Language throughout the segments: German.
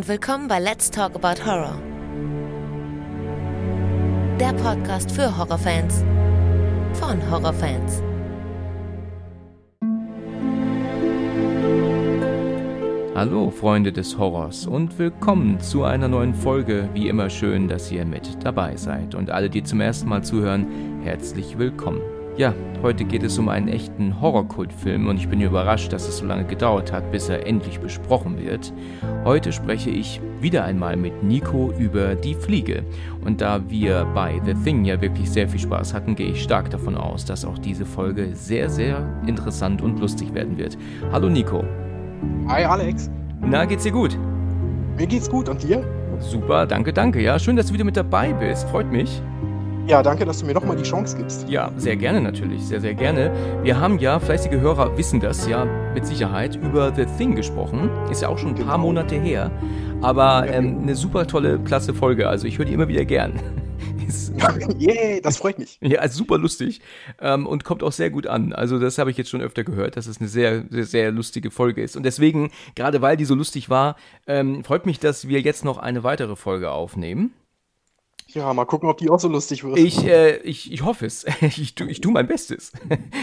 und willkommen bei Let's Talk About Horror. Der Podcast für Horrorfans von Horrorfans. Hallo Freunde des Horrors und willkommen zu einer neuen Folge. Wie immer schön, dass ihr mit dabei seid und alle, die zum ersten Mal zuhören, herzlich willkommen. Ja, heute geht es um einen echten Horrorkultfilm und ich bin überrascht, dass es so lange gedauert hat, bis er endlich besprochen wird. Heute spreche ich wieder einmal mit Nico über Die Fliege. Und da wir bei The Thing ja wirklich sehr viel Spaß hatten, gehe ich stark davon aus, dass auch diese Folge sehr, sehr interessant und lustig werden wird. Hallo Nico. Hi Alex. Na, geht's dir gut? Mir geht's gut und dir? Super, danke, danke. Ja, schön, dass du wieder mit dabei bist. Freut mich. Ja, danke, dass du mir nochmal die Chance gibst. Ja, sehr gerne natürlich, sehr, sehr gerne. Wir haben ja, fleißige Hörer wissen das ja mit Sicherheit, über The Thing gesprochen. Ist ja auch schon ein paar genau. Monate her. Aber ähm, eine super tolle, klasse Folge. Also ich höre die immer wieder gern. yeah, das freut mich. Ja, also super lustig ähm, und kommt auch sehr gut an. Also das habe ich jetzt schon öfter gehört, dass es eine sehr, sehr, sehr lustige Folge ist. Und deswegen, gerade weil die so lustig war, ähm, freut mich, dass wir jetzt noch eine weitere Folge aufnehmen. Ja, mal gucken, ob die auch so lustig wird. Ich, äh, ich, ich hoffe es. Ich, tu, ich tue mein Bestes.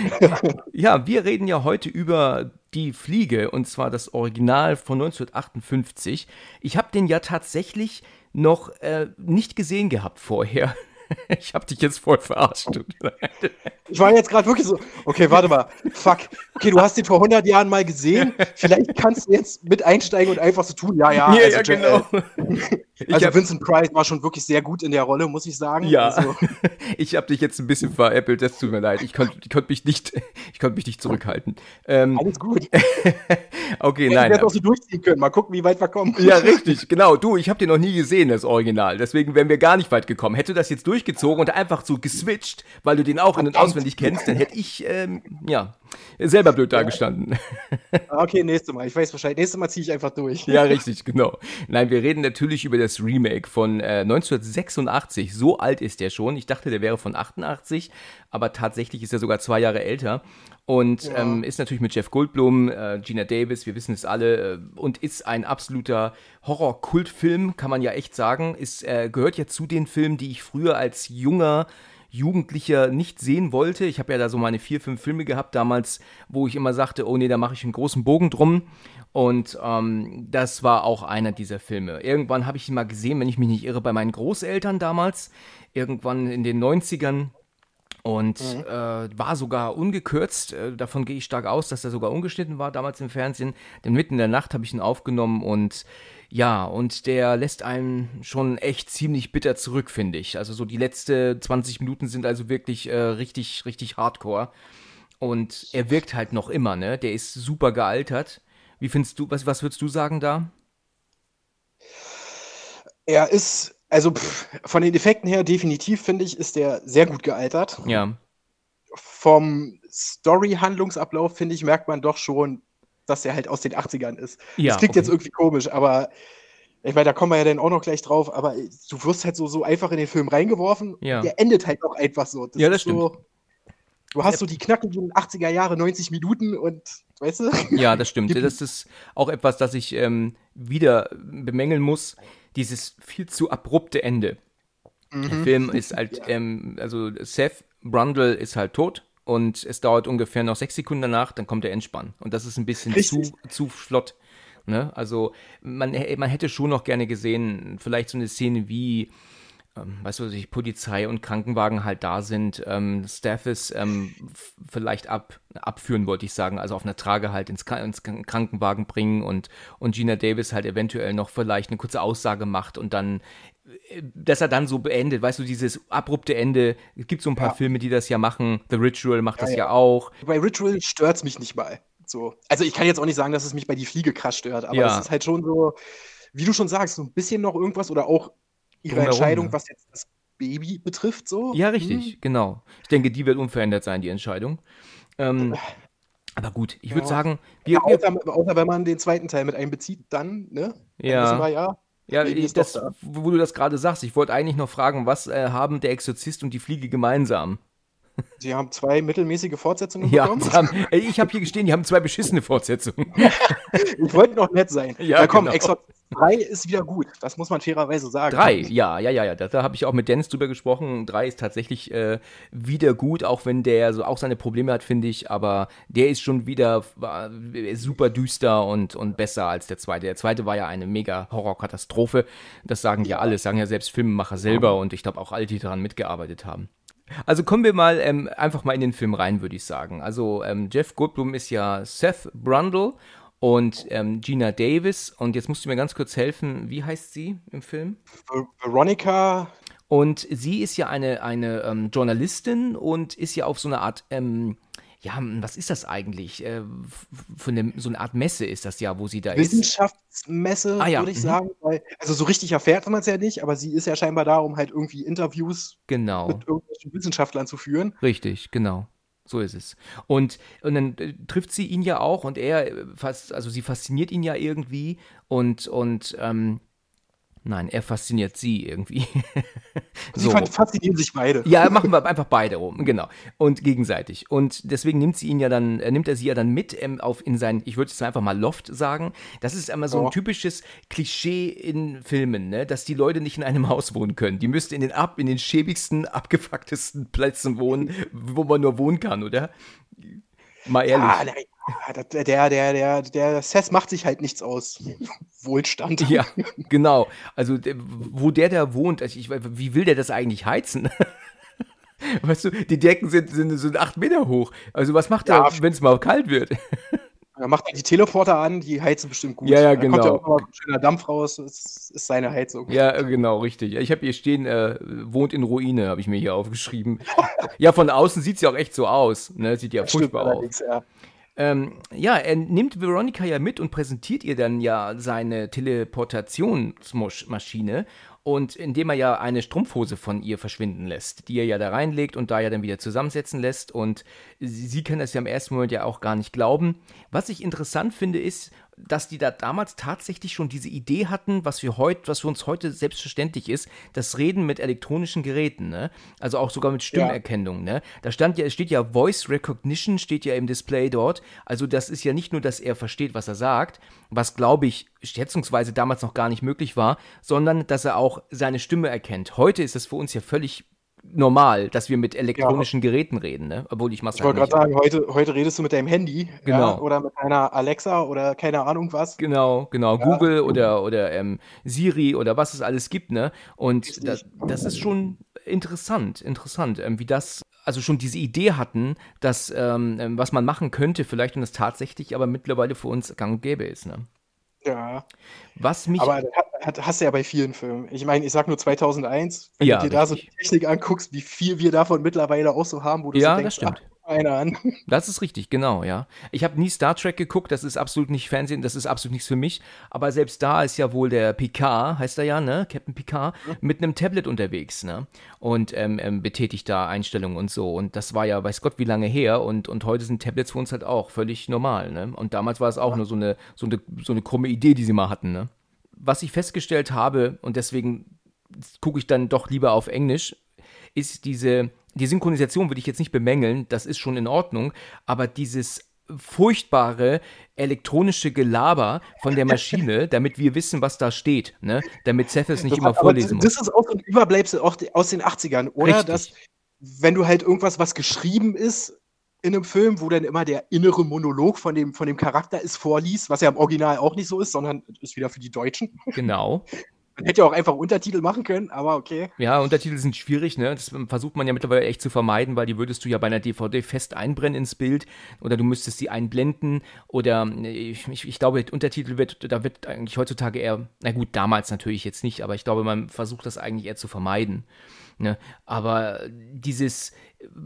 ja, wir reden ja heute über die Fliege und zwar das Original von 1958. Ich habe den ja tatsächlich noch äh, nicht gesehen gehabt vorher. Ich habe dich jetzt voll verarscht. Ich war jetzt gerade wirklich so, okay, warte mal, fuck. Okay, du hast den vor 100 Jahren mal gesehen. Vielleicht kannst du jetzt mit einsteigen und einfach so tun. Ja, ja. ja, also, ja genau. also Vincent Price war schon wirklich sehr gut in der Rolle, muss ich sagen. Ja. Also. Ich habe dich jetzt ein bisschen veräppelt, das tut mir leid. Ich konnte ich konnt mich, nicht, ich konnt mich nicht zurückhalten. Ähm, Alles gut. okay, nein. Ich werde auch so durchziehen können. Mal gucken, wie weit wir kommen. Ja, richtig, genau. Du, ich habe den noch nie gesehen, das Original. Deswegen wären wir gar nicht weit gekommen. Hätte das jetzt durchgezogen und einfach so geswitcht, weil du den auch in- und auswendig kennst, dann hätte ich, ähm, ja, selber blöd dagestanden. Okay, nächstes Mal. Ich weiß Bescheid. Nächstes Mal ziehe ich einfach durch. Ja, richtig, genau. Nein, wir reden natürlich über das Remake von äh, 1986. So alt ist der schon. Ich dachte, der wäre von 88, aber tatsächlich ist er sogar zwei Jahre älter. Und ja. ähm, ist natürlich mit Jeff Goldblum, äh, Gina Davis, wir wissen es alle, äh, und ist ein absoluter Horror-Kultfilm, kann man ja echt sagen. Ist, äh, gehört ja zu den Filmen, die ich früher als junger Jugendlicher nicht sehen wollte. Ich habe ja da so meine vier, fünf Filme gehabt damals, wo ich immer sagte, oh nee, da mache ich einen großen Bogen drum. Und ähm, das war auch einer dieser Filme. Irgendwann habe ich ihn mal gesehen, wenn ich mich nicht irre, bei meinen Großeltern damals, irgendwann in den 90ern. Und mhm. äh, war sogar ungekürzt. Äh, davon gehe ich stark aus, dass er sogar ungeschnitten war damals im Fernsehen. Denn mitten in der Nacht habe ich ihn aufgenommen und ja, und der lässt einen schon echt ziemlich bitter zurück, finde ich. Also so die letzten 20 Minuten sind also wirklich äh, richtig, richtig hardcore. Und er wirkt halt noch immer, ne? Der ist super gealtert. Wie findest du, was, was würdest du sagen da? Er ist, also pff, von den Effekten her definitiv, finde ich, ist der sehr gut gealtert. Ja. Vom Story-Handlungsablauf, finde ich, merkt man doch schon, dass er halt aus den 80ern ist. Ja, das klingt okay. jetzt irgendwie komisch, aber ich meine, da kommen wir ja dann auch noch gleich drauf, aber du wirst halt so, so einfach in den Film reingeworfen. Ja. Der endet halt auch einfach so. Das ja, das stimmt. So, du hast so die knackigen 80er Jahre, 90 Minuten und, weißt du? Ja, das stimmt. das ist auch etwas, das ich ähm, wieder bemängeln muss. Dieses viel zu abrupte Ende. Mhm. Der Film ist halt, ähm, also Seth Brundle ist halt tot und es dauert ungefähr noch sechs Sekunden danach, dann kommt der Entspann. Und das ist ein bisschen zu, zu flott. Ne? Also man, man hätte schon noch gerne gesehen, vielleicht so eine Szene wie, ähm, weißt du, Polizei und Krankenwagen halt da sind, ähm, Stathis ähm, vielleicht ab, abführen, wollte ich sagen, also auf einer Trage halt ins, ins, Krankenwagen bringen und, und Gina Davis halt eventuell noch vielleicht eine kurze Aussage macht und dann dass er dann so beendet, weißt du, dieses abrupte Ende. Es gibt so ein paar ja. Filme, die das ja machen. The Ritual macht das ja, ja auch. Bei Ritual stört es mich nicht mal. So. Also ich kann jetzt auch nicht sagen, dass es mich bei die Fliege krass stört, aber ja. es ist halt schon so, wie du schon sagst, so ein bisschen noch irgendwas oder auch ihre Drumherum, ne? was jetzt das Baby betrifft, so. Ja, richtig, hm. genau. Ich denke, die wird unverändert sein, die Entscheidung. Ähm, aber gut, ich würde sagen, wir, ja, außer, außer, wenn man den zweiten Teil mit einbezieht, dann, ne? Dann ja. Wir, ja ja, ich, das, da. wo du das gerade sagst, ich wollte eigentlich noch fragen, was äh, haben der Exorzist und die Fliege gemeinsam? Sie haben zwei mittelmäßige Fortsetzungen ja, bekommen. Haben, ey, ich habe hier gestehen, die haben zwei beschissene Fortsetzungen. ich wollte noch nett sein. Ja, Na komm, genau. Exorzist drei ist wieder gut, das muss man fairerweise sagen. Drei, ja, ja, ja, ja. Da, da habe ich auch mit Dennis drüber gesprochen. Drei ist tatsächlich äh, wieder gut, auch wenn der so auch seine Probleme hat, finde ich. Aber der ist schon wieder äh, super düster und, und besser als der zweite. Der zweite war ja eine mega Horrorkatastrophe. Das sagen ja, ja alle, sagen ja selbst Filmemacher selber und ich glaube auch alle, die daran mitgearbeitet haben. Also kommen wir mal ähm, einfach mal in den Film rein, würde ich sagen. Also ähm, Jeff Goldblum ist ja Seth Brundle und ähm, Gina Davis. Und jetzt musst du mir ganz kurz helfen, wie heißt sie im Film? Veronica. Und sie ist ja eine, eine ähm, Journalistin und ist ja auf so eine Art, ähm, ja, was ist das eigentlich? Äh, von dem, so eine Art Messe ist das ja, wo sie da ist. Wissenschaftsmesse, ah, ja. würde ich mhm. sagen. Weil, also so richtig erfährt man es ja nicht, aber sie ist ja scheinbar da, um halt irgendwie Interviews genau. mit irgendwelchen Wissenschaftlern zu führen. Richtig, genau. So ist es. Und, und dann äh, trifft sie ihn ja auch und er, äh, fast, also sie fasziniert ihn ja irgendwie und, und ähm, Nein, er fasziniert sie irgendwie. so. Sie faszinieren sich beide. Ja, machen wir einfach beide rum, genau. Und gegenseitig. Und deswegen nimmt sie ihn ja dann, äh, nimmt er sie ja dann mit ähm, auf in sein, ich würde es einfach mal Loft sagen. Das ist immer so ein oh. typisches Klischee in Filmen, ne? dass die Leute nicht in einem Haus wohnen können. Die müssten in den ab, in den schäbigsten, abgefucktesten Plätzen wohnen, wo man nur wohnen kann, oder? Mal ehrlich. Ja. Der, der, der, der Seth macht sich halt nichts aus. Wohlstand. Ja, genau. Also, wo der da wohnt, also ich, wie will der das eigentlich heizen? Weißt du, die Decken sind, sind, sind acht Meter hoch. Also, was macht ja, er, wenn es mal kalt wird? Er macht die Teleporter an, die heizen bestimmt gut. Ja, ja, genau. Da kommt ja auch mal ein schöner Dampf raus, das ist seine Heizung. Ja, genau, richtig. Ich habe hier stehen, äh, wohnt in Ruine, habe ich mir hier aufgeschrieben. ja, von außen sieht es ja auch echt so aus. Ne? Sieht ja das furchtbar aus. Ja. Ähm, ja, er nimmt Veronica ja mit und präsentiert ihr dann ja seine Teleportationsmaschine und indem er ja eine Strumpfhose von ihr verschwinden lässt, die er ja da reinlegt und da ja dann wieder zusammensetzen lässt und sie, sie kann das ja im ersten Moment ja auch gar nicht glauben. Was ich interessant finde ist, dass die da damals tatsächlich schon diese Idee hatten, was wir heute, was für uns heute selbstverständlich ist, das Reden mit elektronischen Geräten, ne? Also auch sogar mit Stimmerkennung, ja. ne? Da stand ja, steht ja Voice Recognition, steht ja im Display dort. Also das ist ja nicht nur, dass er versteht, was er sagt, was glaube ich schätzungsweise damals noch gar nicht möglich war, sondern dass er auch seine Stimme erkennt. Heute ist das für uns ja völlig normal, dass wir mit elektronischen ja. Geräten reden, ne? Obwohl ich mach's Ich wollte gerade sagen, heute, heute redest du mit deinem Handy genau. Ja, oder mit einer Alexa oder keine Ahnung was. Genau, genau. Ja. Google oder, oder ähm, Siri oder was es alles gibt, ne? Und das, das, ist schon interessant, interessant, ähm, wie das, also schon diese Idee hatten, dass ähm, ähm was man machen könnte, vielleicht und das tatsächlich aber mittlerweile für uns gang und gäbe ist, ne? Ja. Was mich. Aber hat, hast du ja bei vielen Filmen. Ich meine, ich sag nur 2001, wenn ja, du dir da so die Technik anguckst, wie viel wir davon mittlerweile auch so haben, wo du ja, so denkst, das stimmt. Ach, einer an. Das ist richtig, genau, ja. Ich habe nie Star Trek geguckt, das ist absolut nicht Fernsehen, das ist absolut nichts für mich. Aber selbst da ist ja wohl der Picard, heißt er ja, ne? Captain Picard, mhm. mit einem Tablet unterwegs, ne? Und ähm, ähm, betätigt da Einstellungen und so. Und das war ja, weiß Gott, wie lange her. Und, und heute sind Tablets für uns halt auch völlig normal, ne? Und damals war es auch ja. nur so eine, so, eine, so eine krumme Idee, die sie mal hatten, ne? Was ich festgestellt habe, und deswegen gucke ich dann doch lieber auf Englisch, ist diese die Synchronisation würde ich jetzt nicht bemängeln, das ist schon in Ordnung, aber dieses furchtbare elektronische Gelaber von der Maschine, damit wir wissen, was da steht, ne? damit Seth es nicht das immer vorlesen muss. Das ist auch so ein Überbleibsel aus den 80ern, oder? Richtig. Dass, wenn du halt irgendwas, was geschrieben ist, in einem Film, wo dann immer der innere Monolog von dem, von dem Charakter ist, vorliest, was ja im Original auch nicht so ist, sondern ist wieder für die Deutschen. Genau. Man hätte ja auch einfach Untertitel machen können, aber okay. Ja, Untertitel sind schwierig, ne? Das versucht man ja mittlerweile echt zu vermeiden, weil die würdest du ja bei einer DVD fest einbrennen ins Bild oder du müsstest sie einblenden oder ich, ich, ich glaube, Untertitel wird, da wird eigentlich heutzutage eher, na gut, damals natürlich jetzt nicht, aber ich glaube, man versucht das eigentlich eher zu vermeiden. Ne? Aber dieses,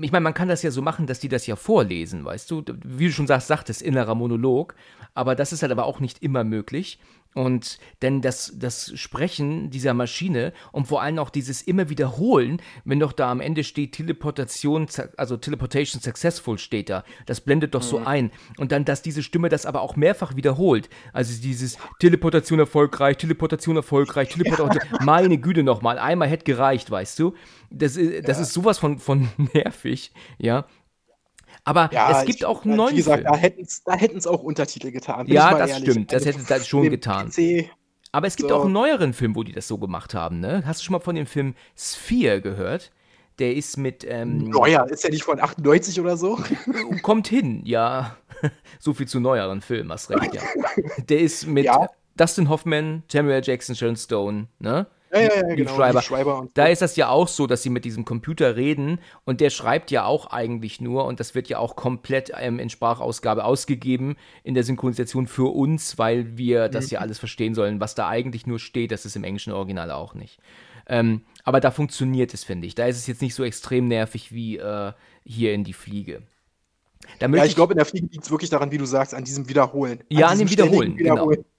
ich meine, man kann das ja so machen, dass die das ja vorlesen, weißt du? Wie du schon sagst, sagt es innerer Monolog, aber das ist halt aber auch nicht immer möglich. Und denn das, das Sprechen dieser Maschine und vor allem auch dieses immer wiederholen, wenn doch da am Ende steht Teleportation, also Teleportation Successful steht da, das blendet doch mhm. so ein. Und dann, dass diese Stimme das aber auch mehrfach wiederholt. Also dieses Teleportation erfolgreich, Teleportation erfolgreich, Teleportation, ja. meine Güte nochmal, einmal hätte gereicht, weißt du. Das, ist, das ja. ist sowas von, von nervig, ja. Aber ja, es gibt auch einen neuen Wie gesagt, Film. da hätten es da auch Untertitel getan. Ja, das ehrlich. stimmt. Das also hätte das schon getan. PC, Aber es gibt so. auch einen neueren Film, wo die das so gemacht haben, ne? Hast du schon mal von dem Film Sphere gehört? Der ist mit. Ähm, Neuer, ist der nicht von 98 oder so? Kommt hin, ja. so viel zu neueren Filmen, hast recht, ja. Der ist mit ja. Dustin Hoffman, Samuel Jackson, Sharon Stone, ne? Ja, ja, ja, genau. Schreiber. Schreiber da ist das ja auch so, dass sie mit diesem Computer reden und der schreibt ja auch eigentlich nur und das wird ja auch komplett ähm, in Sprachausgabe ausgegeben in der Synchronisation für uns, weil wir das mhm. ja alles verstehen sollen. Was da eigentlich nur steht, das ist im englischen Original auch nicht. Ähm, aber da funktioniert es, finde ich. Da ist es jetzt nicht so extrem nervig wie äh, hier in die Fliege. ja, ich, ich glaube, in der Fliege liegt es wirklich daran, wie du sagst, an diesem Wiederholen. An ja, an dem Wiederholen, Wiederholen. Genau.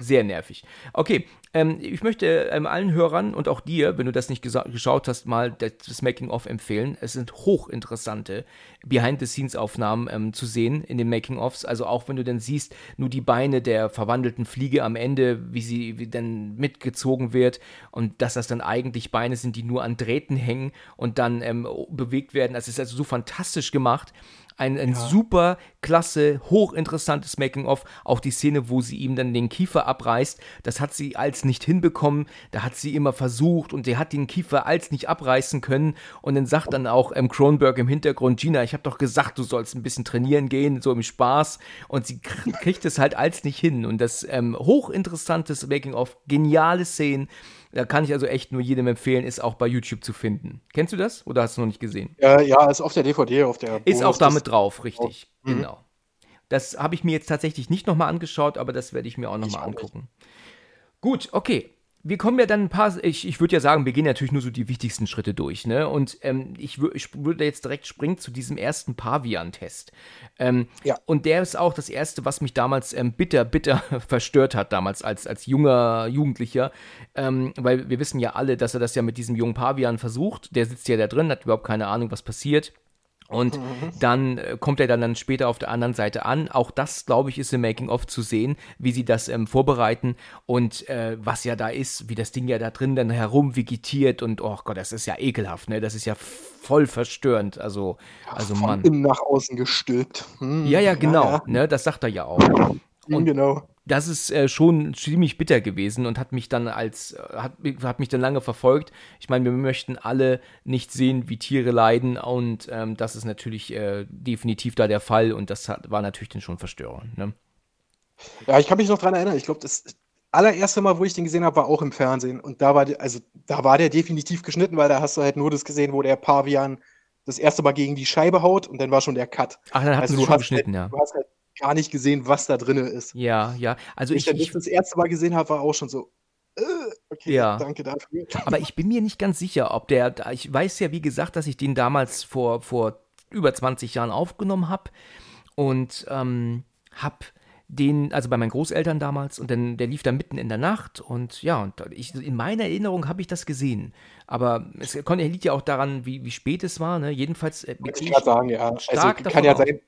Sehr nervig. Okay, ähm, ich möchte ähm, allen Hörern und auch dir, wenn du das nicht geschaut hast, mal das Making-of empfehlen. Es sind hochinteressante Behind-the-Scenes-Aufnahmen ähm, zu sehen in den Making-ofs. Also auch wenn du dann siehst, nur die Beine der verwandelten Fliege am Ende, wie sie wie dann mitgezogen wird und dass das dann eigentlich Beine sind, die nur an Drähten hängen und dann ähm, bewegt werden. Das ist also so fantastisch gemacht. Ein, ein ja. super klasse, hochinteressantes Making-of. Auch die Szene, wo sie ihm dann den Kiefer abreißt, das hat sie als nicht hinbekommen. Da hat sie immer versucht und sie hat den Kiefer als nicht abreißen können. Und dann sagt dann auch ähm, Kronberg im Hintergrund, Gina, ich habe doch gesagt, du sollst ein bisschen trainieren gehen, so im Spaß. Und sie kriegt es halt als nicht hin. Und das ähm, hochinteressantes Making-of, geniale Szenen. Da kann ich also echt nur jedem empfehlen, ist auch bei YouTube zu finden. Kennst du das oder hast du noch nicht gesehen? Ja, ja ist auf der DVD, auf der. Ist auch damit drauf, richtig. Mhm. Genau. Das habe ich mir jetzt tatsächlich nicht nochmal angeschaut, aber das werde ich mir auch nochmal angucken. Gut, okay wir kommen ja dann ein paar, ich, ich würde ja sagen, wir gehen natürlich nur so die wichtigsten Schritte durch, ne? Und ähm, ich, ich würde jetzt direkt springen zu diesem ersten Pavian-Test. Ähm, ja. Und der ist auch das erste, was mich damals ähm, bitter, bitter verstört hat, damals als, als junger Jugendlicher. Ähm, weil wir wissen ja alle, dass er das ja mit diesem jungen Pavian versucht. Der sitzt ja da drin, hat überhaupt keine Ahnung, was passiert. Und mhm. dann äh, kommt er dann, dann später auf der anderen Seite an. Auch das, glaube ich, ist im Making-of zu sehen, wie sie das ähm, vorbereiten und äh, was ja da ist, wie das Ding ja da drin dann herum vegetiert und oh Gott, das ist ja ekelhaft, ne? Das ist ja voll verstörend. Also, also Von Mann. Innen nach außen gestülpt. Hm. Ja, ja, genau. Ja, ja. Ne? Das sagt er ja auch. Und genau das ist äh, schon ziemlich bitter gewesen und hat mich dann als, äh, hat, hat mich dann lange verfolgt. Ich meine, wir möchten alle nicht sehen, wie Tiere leiden und ähm, das ist natürlich äh, definitiv da der Fall und das hat, war natürlich dann schon verstörend. Ne? Ja, ich kann mich noch dran erinnern. Ich glaube, das allererste Mal, wo ich den gesehen habe, war auch im Fernsehen und da war, der, also da war der definitiv geschnitten, weil da hast du halt nur das gesehen, wo der Pavian das erste Mal gegen die Scheibe haut und dann war schon der Cut. Ach, dann hast also, du schon geschnitten, halt, ja. Du hast halt gar nicht gesehen, was da drin ist. Ja, ja. Also ich, ich, ich das erste Mal gesehen habe, war auch schon so. Äh, okay, ja. danke dafür. Aber ich bin mir nicht ganz sicher, ob der. Ich weiß ja, wie gesagt, dass ich den damals vor, vor über 20 Jahren aufgenommen habe und ähm, habe den, also bei meinen Großeltern damals, und dann, der lief dann mitten in der Nacht und ja, und ich, in meiner Erinnerung habe ich das gesehen. Aber es konnte, liegt ja auch daran, wie, wie spät es war, ne? Jedenfalls. Äh, ich kann sagen, ja. Also kann ja sein,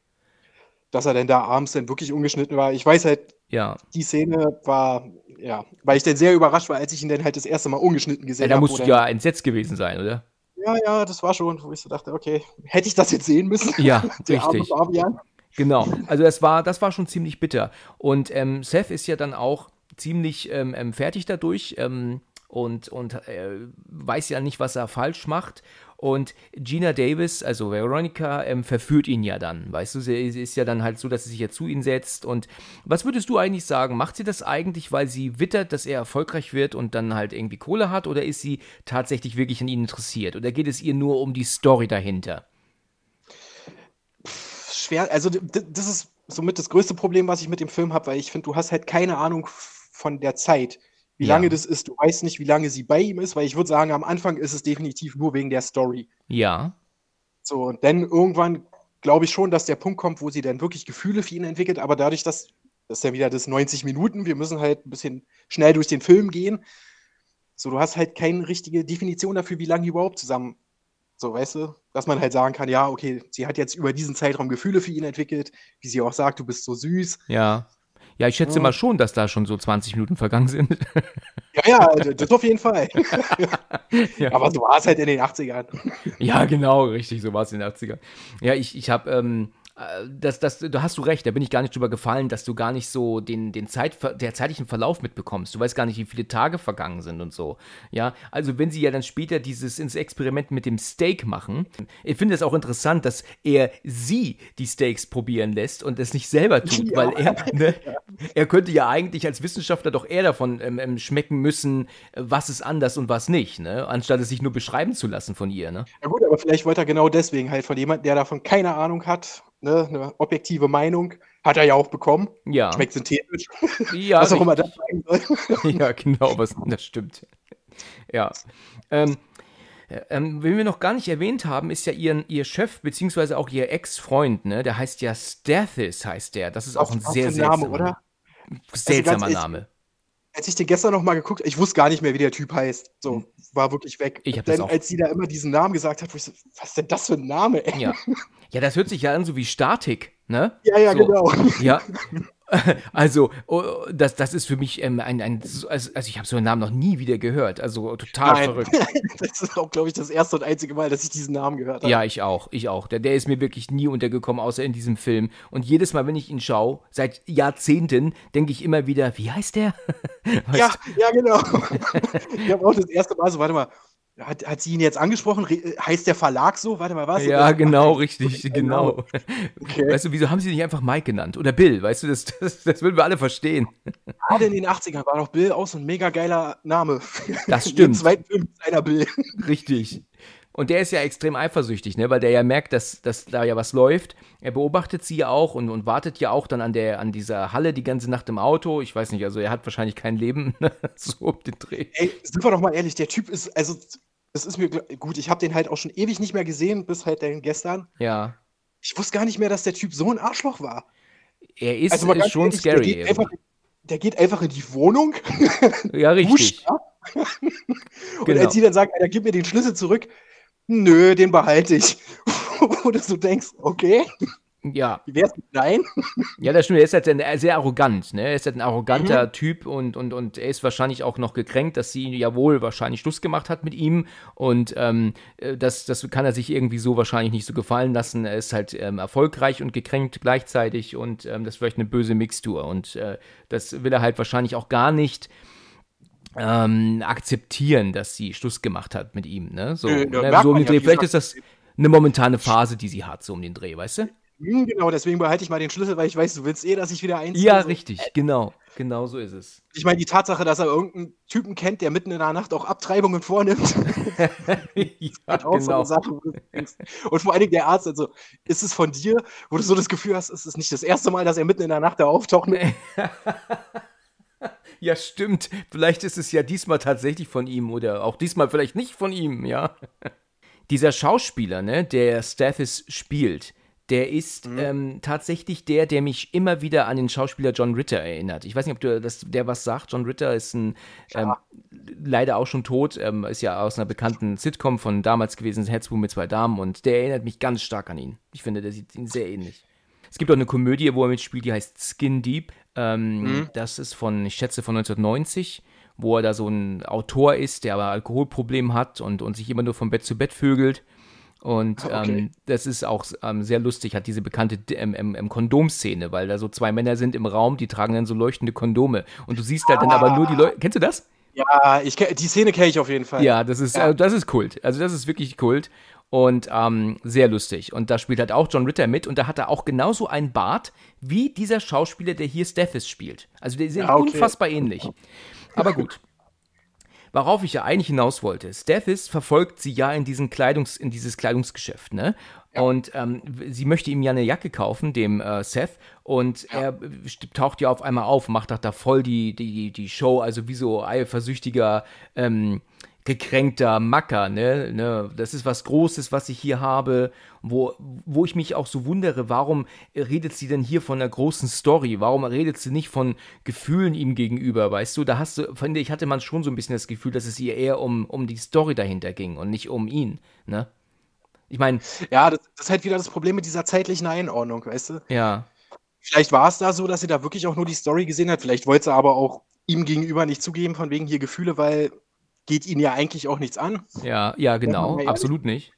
dass er denn da abends dann wirklich ungeschnitten war. Ich weiß halt, ja. die Szene war, ja, weil ich dann sehr überrascht war, als ich ihn dann halt das erste Mal ungeschnitten gesehen habe. Ja, da musst du ja entsetzt gewesen sein, oder? Ja, ja, das war schon, wo ich so dachte, okay, hätte ich das jetzt sehen müssen? Ja, richtig. Genau, also das war, das war schon ziemlich bitter. Und ähm, Seth ist ja dann auch ziemlich ähm, ähm fertig dadurch ähm, und, und äh, weiß ja nicht, was er falsch macht. Und Gina Davis, also Veronica, ähm, verführt ihn ja dann. Weißt du, sie, sie ist ja dann halt so, dass sie sich ja zu ihm setzt. Und was würdest du eigentlich sagen? Macht sie das eigentlich, weil sie wittert, dass er erfolgreich wird und dann halt irgendwie Kohle hat? Oder ist sie tatsächlich wirklich an ihn interessiert? Oder geht es ihr nur um die Story dahinter? Schwer, also das ist somit das größte Problem, was ich mit dem Film habe, weil ich finde, du hast halt keine Ahnung von der Zeit wie ja. lange das ist. Du weißt nicht, wie lange sie bei ihm ist, weil ich würde sagen, am Anfang ist es definitiv nur wegen der Story. Ja. So, und dann irgendwann glaube ich schon, dass der Punkt kommt, wo sie dann wirklich Gefühle für ihn entwickelt, aber dadurch, dass das ist ja wieder das 90 Minuten, wir müssen halt ein bisschen schnell durch den Film gehen. So, du hast halt keine richtige Definition dafür, wie lange die überhaupt zusammen. So, weißt du, dass man halt sagen kann, ja, okay, sie hat jetzt über diesen Zeitraum Gefühle für ihn entwickelt, wie sie auch sagt, du bist so süß. Ja. Ja, ich schätze mhm. mal schon, dass da schon so 20 Minuten vergangen sind. Ja, ja, also, das auf jeden Fall. ja. Aber so war es halt in den 80ern. Ja, genau, richtig, so war es in den 80ern. Ja, ich, ich habe ähm, äh, das, das, da hast du recht, da bin ich gar nicht drüber gefallen, dass du gar nicht so den, den Zeit, der zeitlichen Verlauf mitbekommst. Du weißt gar nicht, wie viele Tage vergangen sind und so. Ja, also wenn sie ja dann später dieses ins Experiment mit dem Steak machen, ich finde es auch interessant, dass er sie die Steaks probieren lässt und es nicht selber tut, ja. weil er, ne, er könnte ja eigentlich als Wissenschaftler doch eher davon ähm, ähm, schmecken müssen, was ist anders und was nicht, ne? Anstatt es sich nur beschreiben zu lassen von ihr, ne? Ja gut, aber vielleicht wollte er genau deswegen halt von jemandem, der davon keine Ahnung hat, ne, eine objektive Meinung, hat er ja auch bekommen. Ja. Schmeckt synthetisch. Ja, was auch immer das sein soll. ja, genau, was, das stimmt. Ja. Ähm, ähm, wen wir noch gar nicht erwähnt haben, ist ja ihren, ihr Chef, beziehungsweise auch ihr Ex-Freund, ne? Der heißt ja Stathis, heißt der. Das ist auch ein sehr, sehr Name, oder? seltsamer also Name als ich den gestern noch mal geguckt, ich wusste gar nicht mehr, wie der Typ heißt. So, hm. war wirklich weg. Ich Denn als sie da immer diesen Namen gesagt hat, so, was ist denn das für ein Name, ey? Ja. ja, das hört sich ja an so wie Statik, ne? Ja, ja, so. genau. Ja. Also, oh, das, das ist für mich ähm, ein, ein, also ich habe so einen Namen noch nie wieder gehört. Also total Nein. verrückt. das ist auch, glaube ich, das erste und einzige Mal, dass ich diesen Namen gehört habe. Ja, ich auch, ich auch. Der, der ist mir wirklich nie untergekommen, außer in diesem Film. Und jedes Mal, wenn ich ihn schaue, seit Jahrzehnten, denke ich immer wieder, wie heißt der? ja, ja, genau. ich habe auch das erste Mal so, warte mal, hat, hat sie ihn jetzt angesprochen? Heißt der Verlag so? Warte mal, was? Ja, genau, richtig, genau. Okay. Weißt du, wieso haben sie nicht einfach Mike genannt? Oder Bill, weißt du, das, das, das würden wir alle verstehen. Gerade in den 80ern war doch Bill auch so ein mega geiler Name. Das stimmt. Im zweiten Film ist einer Bill. Richtig. Und der ist ja extrem eifersüchtig, ne? weil der ja merkt, dass, dass da ja was läuft. Er beobachtet sie ja auch und, und wartet ja auch dann an, der, an dieser Halle die ganze Nacht im Auto. Ich weiß nicht, also er hat wahrscheinlich kein Leben ne? so um den Dreh. Ey, sind wir doch mal ehrlich, der Typ ist, also es ist mir gut, ich habe den halt auch schon ewig nicht mehr gesehen, bis halt den gestern. Ja. Ich wusste gar nicht mehr, dass der Typ so ein Arschloch war. Er ist, also ist schon ehrlich, scary. Der geht, einfach, der geht, einfach, in die Wohnung. Ja, richtig. und genau. als sie dann sagt, Alter, gib mir den Schlüssel zurück, nö, den behalte ich. Wo du so denkst, okay. Ja. Wie wär's mit Nein? Ja, das stimmt. Er ist halt ein, sehr arrogant. Ne? Er ist halt ein arroganter mhm. Typ und, und, und er ist wahrscheinlich auch noch gekränkt, dass sie ja wohl wahrscheinlich Schluss gemacht hat mit ihm. Und ähm, äh, das, das kann er sich irgendwie so wahrscheinlich nicht so gefallen lassen. Er ist halt ähm, erfolgreich und gekränkt gleichzeitig und ähm, das ist vielleicht eine böse Mixtur. Und äh, das will er halt wahrscheinlich auch gar nicht. Ähm, akzeptieren, dass sie Schluss gemacht hat mit ihm, ne? So, äh, ne? so um den Dreh. Vielleicht ist das eine momentane Phase, die sie hat, so um den Dreh, weißt du? Hm, genau, deswegen behalte ich mal den Schlüssel, weil ich weiß, du willst eh, dass ich wieder einziehe. Ja, richtig, genau. Genau so ist es. Ich meine, die Tatsache, dass er irgendeinen Typen kennt, der mitten in der Nacht auch Abtreibungen vornimmt. ja, genau. so Und vor allen Dingen der Arzt, also, ist es von dir, wo du so das Gefühl hast, ist es nicht das erste Mal, dass er mitten in der Nacht da auftaucht? ja, stimmt. Vielleicht ist es ja diesmal tatsächlich von ihm oder auch diesmal vielleicht nicht von ihm, ja. Dieser Schauspieler, ne, der Stathis spielt, der ist mhm. ähm, tatsächlich der, der mich immer wieder an den Schauspieler John Ritter erinnert. Ich weiß nicht, ob du das, der was sagt. John Ritter ist ein ähm, leider auch schon tot, ähm, ist ja aus einer bekannten Sitcom von damals gewesen, Herzbuch mit zwei Damen und der erinnert mich ganz stark an ihn. Ich finde, der sieht ihn sehr ähnlich. Es gibt auch eine Komödie, wo er mitspielt, die heißt Skin Deep. Ähm, mhm. Das ist von, ich schätze, von 1990 wo er da so ein Autor ist, der aber Alkoholproblem hat und, und sich immer nur von Bett zu Bett vögelt. Und ah, okay. ähm, das ist auch ähm, sehr lustig, hat diese bekannte ähm, Kondomszene, weil da so zwei Männer sind im Raum, die tragen dann so leuchtende Kondome. Und du siehst halt ah. dann aber nur die Leute. Kennst du das? Ja, ich, die Szene kenne ich auf jeden Fall. Ja, das ist, ja. Äh, das ist Kult. Also das ist wirklich Kult und ähm, sehr lustig. Und da spielt halt auch John Ritter mit und da hat er auch genauso einen Bart wie dieser Schauspieler, der hier Steffes spielt. Also die sind ja, okay. unfassbar ähnlich. Aber gut. Worauf ich ja eigentlich hinaus wollte. Steffis verfolgt sie ja in, diesen Kleidungs-, in dieses Kleidungsgeschäft, ne? Ja. Und ähm, sie möchte ihm ja eine Jacke kaufen, dem äh, Seth, und ja. er taucht ja auf einmal auf, macht da voll die, die, die Show, also wie so eifersüchtiger ähm, gekränkter Macker, ne? ne? Das ist was Großes, was ich hier habe, wo, wo ich mich auch so wundere, warum redet sie denn hier von einer großen Story? Warum redet sie nicht von Gefühlen ihm gegenüber, weißt du? Da hast du, finde ich, hatte man schon so ein bisschen das Gefühl, dass es ihr eher um, um die Story dahinter ging und nicht um ihn, ne? Ich meine. Ja, das, das ist halt wieder das Problem mit dieser zeitlichen Einordnung, weißt du? Ja. Vielleicht war es da so, dass sie da wirklich auch nur die Story gesehen hat. Vielleicht wollte sie aber auch ihm gegenüber nicht zugeben, von wegen hier Gefühle, weil geht ihn ja eigentlich auch nichts an. Ja, ja, genau, absolut nicht.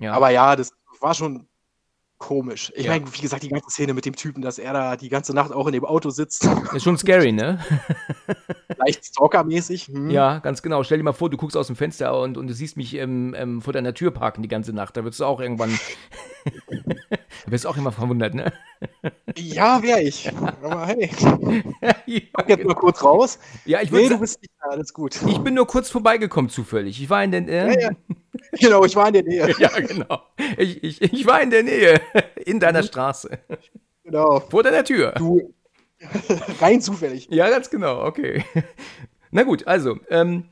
Ja. Aber ja, das war schon komisch. Ich ja. meine, wie gesagt, die ganze Szene mit dem Typen, dass er da die ganze Nacht auch in dem Auto sitzt. Ist schon scary, ne? Leicht Stalker-mäßig. Hm. Ja, ganz genau. Stell dir mal vor, du guckst aus dem Fenster und, und du siehst mich ähm, ähm, vor deiner Tür parken die ganze Nacht. Da würdest du auch irgendwann. Du wirst auch immer verwundert, ne? ja, wäre ich. Aber hey. ja, Komm jetzt mal kurz raus. Ja, ich nee, du bist nicht da, alles gut. Ich bin nur kurz vorbeigekommen zufällig. Ich war in den. Äh, ja, ja. Genau, ich war in der Nähe. ja, genau. Ich, ich, ich war in der Nähe. In deiner mhm. Straße. Genau. Vor deiner Tür. Du. Rein zufällig. Ja, ganz genau, okay. Na gut, also, ähm,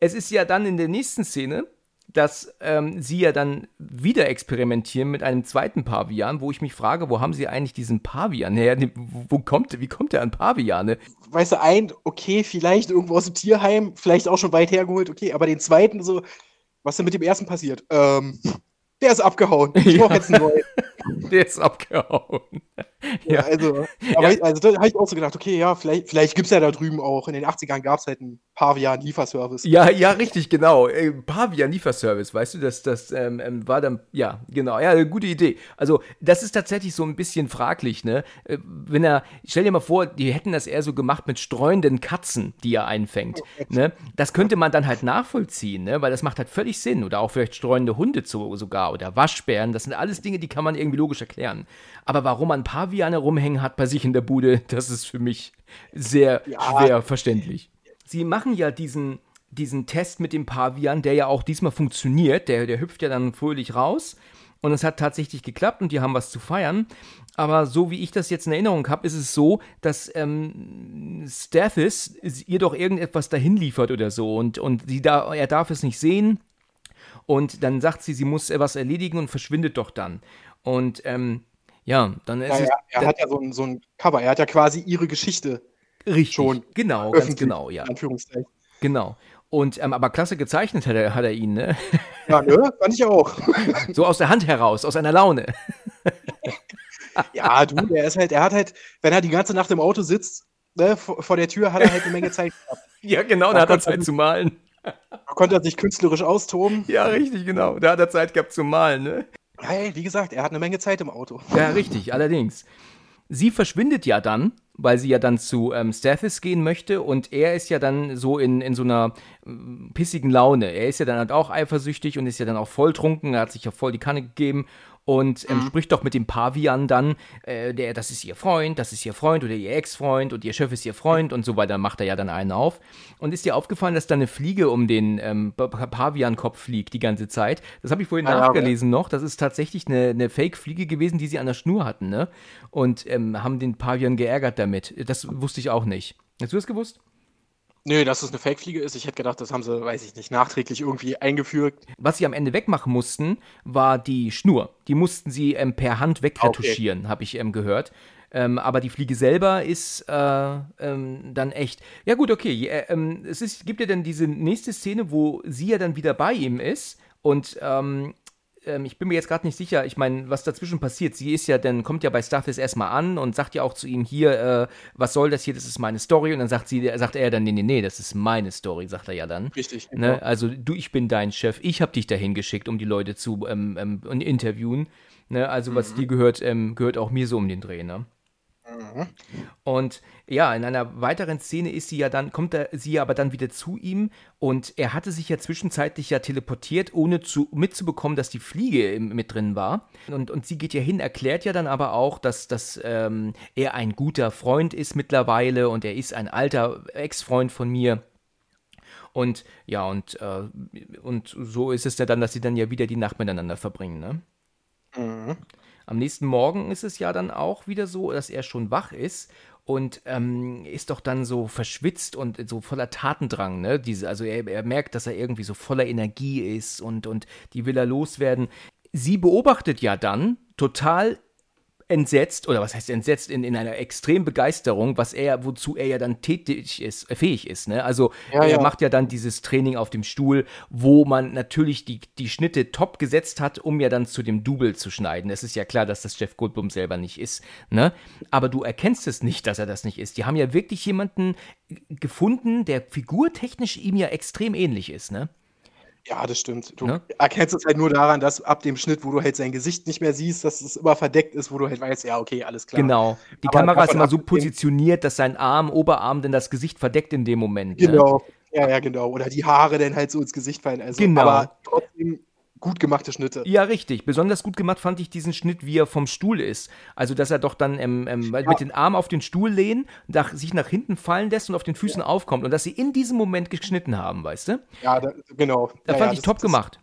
es ist ja dann in der nächsten Szene, dass ähm, sie ja dann wieder experimentieren mit einem zweiten Pavian, wo ich mich frage, wo haben sie eigentlich diesen Pavian her? Wo kommt, wie kommt der an Paviane? Weißt du, ein, okay, vielleicht irgendwo aus dem Tierheim, vielleicht auch schon weit hergeholt, okay, aber den zweiten so, was denn mit dem ersten passiert? Ähm, der ist abgehauen. Ich brauche ja. jetzt einen neuen. Der ist abgehauen. Ja, also, aber ja. also da habe ich auch so gedacht, okay, ja, vielleicht, vielleicht gibt es ja da drüben auch, in den 80ern gab es halt einen Pavian-Lieferservice. Ja, ja, richtig, genau. Äh, Pavian-Lieferservice, weißt du, das, das ähm, ähm, war dann, ja, genau, ja, gute Idee. Also, das ist tatsächlich so ein bisschen fraglich, ne? Äh, wenn er, stell dir mal vor, die hätten das eher so gemacht mit streuenden Katzen, die er einfängt, oh, ne? Das könnte man dann halt nachvollziehen, ne? Weil das macht halt völlig Sinn. Oder auch vielleicht streuende Hunde zu, sogar oder Waschbären, das sind alles Dinge, die kann man irgendwie logisch erklären. Aber warum man Paviane rumhängen hat bei sich in der Bude, das ist für mich sehr ja. schwer verständlich. Sie machen ja diesen, diesen Test mit dem Pavian, der ja auch diesmal funktioniert. Der, der hüpft ja dann fröhlich raus. Und es hat tatsächlich geklappt und die haben was zu feiern. Aber so wie ich das jetzt in Erinnerung habe, ist es so, dass ähm, Stathis ihr doch irgendetwas dahin liefert oder so. Und, und sie da, er darf es nicht sehen. Und dann sagt sie, sie muss etwas erledigen und verschwindet doch dann. Und ähm, ja, dann ist ja, es. Er, er hat ja so ein, so ein Cover, er hat ja quasi ihre Geschichte richtig, schon. Genau, ganz genau, ja. Anführungszeichen. Genau. Und, ähm, aber klasse gezeichnet hat er, hat er ihn, ne? Ja, ne? Fand ich auch. So aus der Hand heraus, aus einer Laune. ja, du, der ist halt, er hat halt, wenn er die ganze Nacht im Auto sitzt, ne, vor, vor der Tür, hat er halt eine Menge Zeit gehabt. Ja, genau, da hat er Zeit zu malen. Da konnte er sich künstlerisch austoben. Ja, richtig, genau. Da hat er Zeit gehabt zu malen, ne? Hey, wie gesagt, er hat eine Menge Zeit im Auto. Ja, richtig, allerdings. Sie verschwindet ja dann, weil sie ja dann zu ähm, Stathis gehen möchte und er ist ja dann so in, in so einer äh, pissigen Laune. Er ist ja dann halt auch eifersüchtig und ist ja dann auch voll trunken, er hat sich ja voll die Kanne gegeben und ähm, mhm. spricht doch mit dem Pavian dann, äh, der, das ist ihr Freund, das ist ihr Freund oder ihr Ex-Freund und ihr Chef ist ihr Freund und so weiter, macht er ja dann einen auf. Und ist dir aufgefallen, dass da eine Fliege um den ähm, Pavian-Kopf fliegt die ganze Zeit? Das habe ich vorhin ah, nachgelesen okay. noch. Das ist tatsächlich eine, eine Fake-Fliege gewesen, die sie an der Schnur hatten, ne? Und ähm, haben den Pavian geärgert damit. Das wusste ich auch nicht. Hast du das gewusst? Nö, dass es eine Fake-Fliege ist. Ich hätte gedacht, das haben sie, weiß ich nicht, nachträglich irgendwie eingeführt. Was sie am Ende wegmachen mussten, war die Schnur. Die mussten sie ähm, per Hand wegretuschieren, okay. habe ich ähm, gehört. Ähm, aber die Fliege selber ist äh, ähm, dann echt. Ja, gut, okay. Äh, ähm, es ist, gibt ja dann diese nächste Szene, wo sie ja dann wieder bei ihm ist und ähm, ähm, ich bin mir jetzt gerade nicht sicher, ich meine, was dazwischen passiert. Sie ist ja dann, kommt ja bei Starface erstmal an und sagt ja auch zu ihm hier, äh, was soll das hier, das ist meine Story. Und dann sagt sie, sagt er dann, nee, nee, nee, das ist meine Story, sagt er ja dann. Richtig. Ne? Genau. Also du, ich bin dein Chef, ich habe dich dahin geschickt, um die Leute zu ähm, ähm, interviewen. Ne? Also was mhm. dir gehört, ähm, gehört auch mir so um den Dreh, ne? Mhm. Und ja, in einer weiteren Szene ist sie ja dann, kommt er, sie aber dann wieder zu ihm und er hatte sich ja zwischenzeitlich ja teleportiert, ohne zu, mitzubekommen, dass die Fliege mit drin war. Und, und sie geht ja hin, erklärt ja dann aber auch, dass, dass ähm, er ein guter Freund ist mittlerweile und er ist ein alter Ex-Freund von mir. Und ja, und, äh, und so ist es ja dann, dass sie dann ja wieder die Nacht miteinander verbringen, ne? Mhm. Am nächsten Morgen ist es ja dann auch wieder so, dass er schon wach ist und ähm, ist doch dann so verschwitzt und so voller Tatendrang, ne? Diese, also er, er merkt, dass er irgendwie so voller Energie ist und, und die will er loswerden. Sie beobachtet ja dann total entsetzt, oder was heißt entsetzt, in, in einer extremen Begeisterung, was er, wozu er ja dann tätig ist, äh, fähig ist. Ne? Also ja, er ja. macht ja dann dieses Training auf dem Stuhl, wo man natürlich die, die Schnitte top gesetzt hat, um ja dann zu dem Double zu schneiden. Es ist ja klar, dass das Jeff Goldblum selber nicht ist. Ne? Aber du erkennst es nicht, dass er das nicht ist. Die haben ja wirklich jemanden gefunden, der figurtechnisch ihm ja extrem ähnlich ist. Ne? Ja, das stimmt. Du ne? erkennst es halt nur daran, dass ab dem Schnitt, wo du halt sein Gesicht nicht mehr siehst, dass es immer verdeckt ist, wo du halt weißt, ja, okay, alles klar. Genau. Die Aber Kamera ist immer so positioniert, dass sein Arm, Oberarm denn das Gesicht verdeckt in dem Moment. Ne? Genau. Ne? Ja, ja, genau. Oder die Haare dann halt so ins Gesicht fallen. Also, genau. Aber trotzdem gut gemachte Schnitte. Ja, richtig. Besonders gut gemacht fand ich diesen Schnitt, wie er vom Stuhl ist. Also, dass er doch dann ähm, ähm, ja. mit den Armen auf den Stuhl lehnen, nach, sich nach hinten fallen lässt und auf den Füßen ja. aufkommt. Und dass sie in diesem Moment geschnitten haben, weißt du? Ja, da, genau. Da ja, fand ich das, top das, gemacht.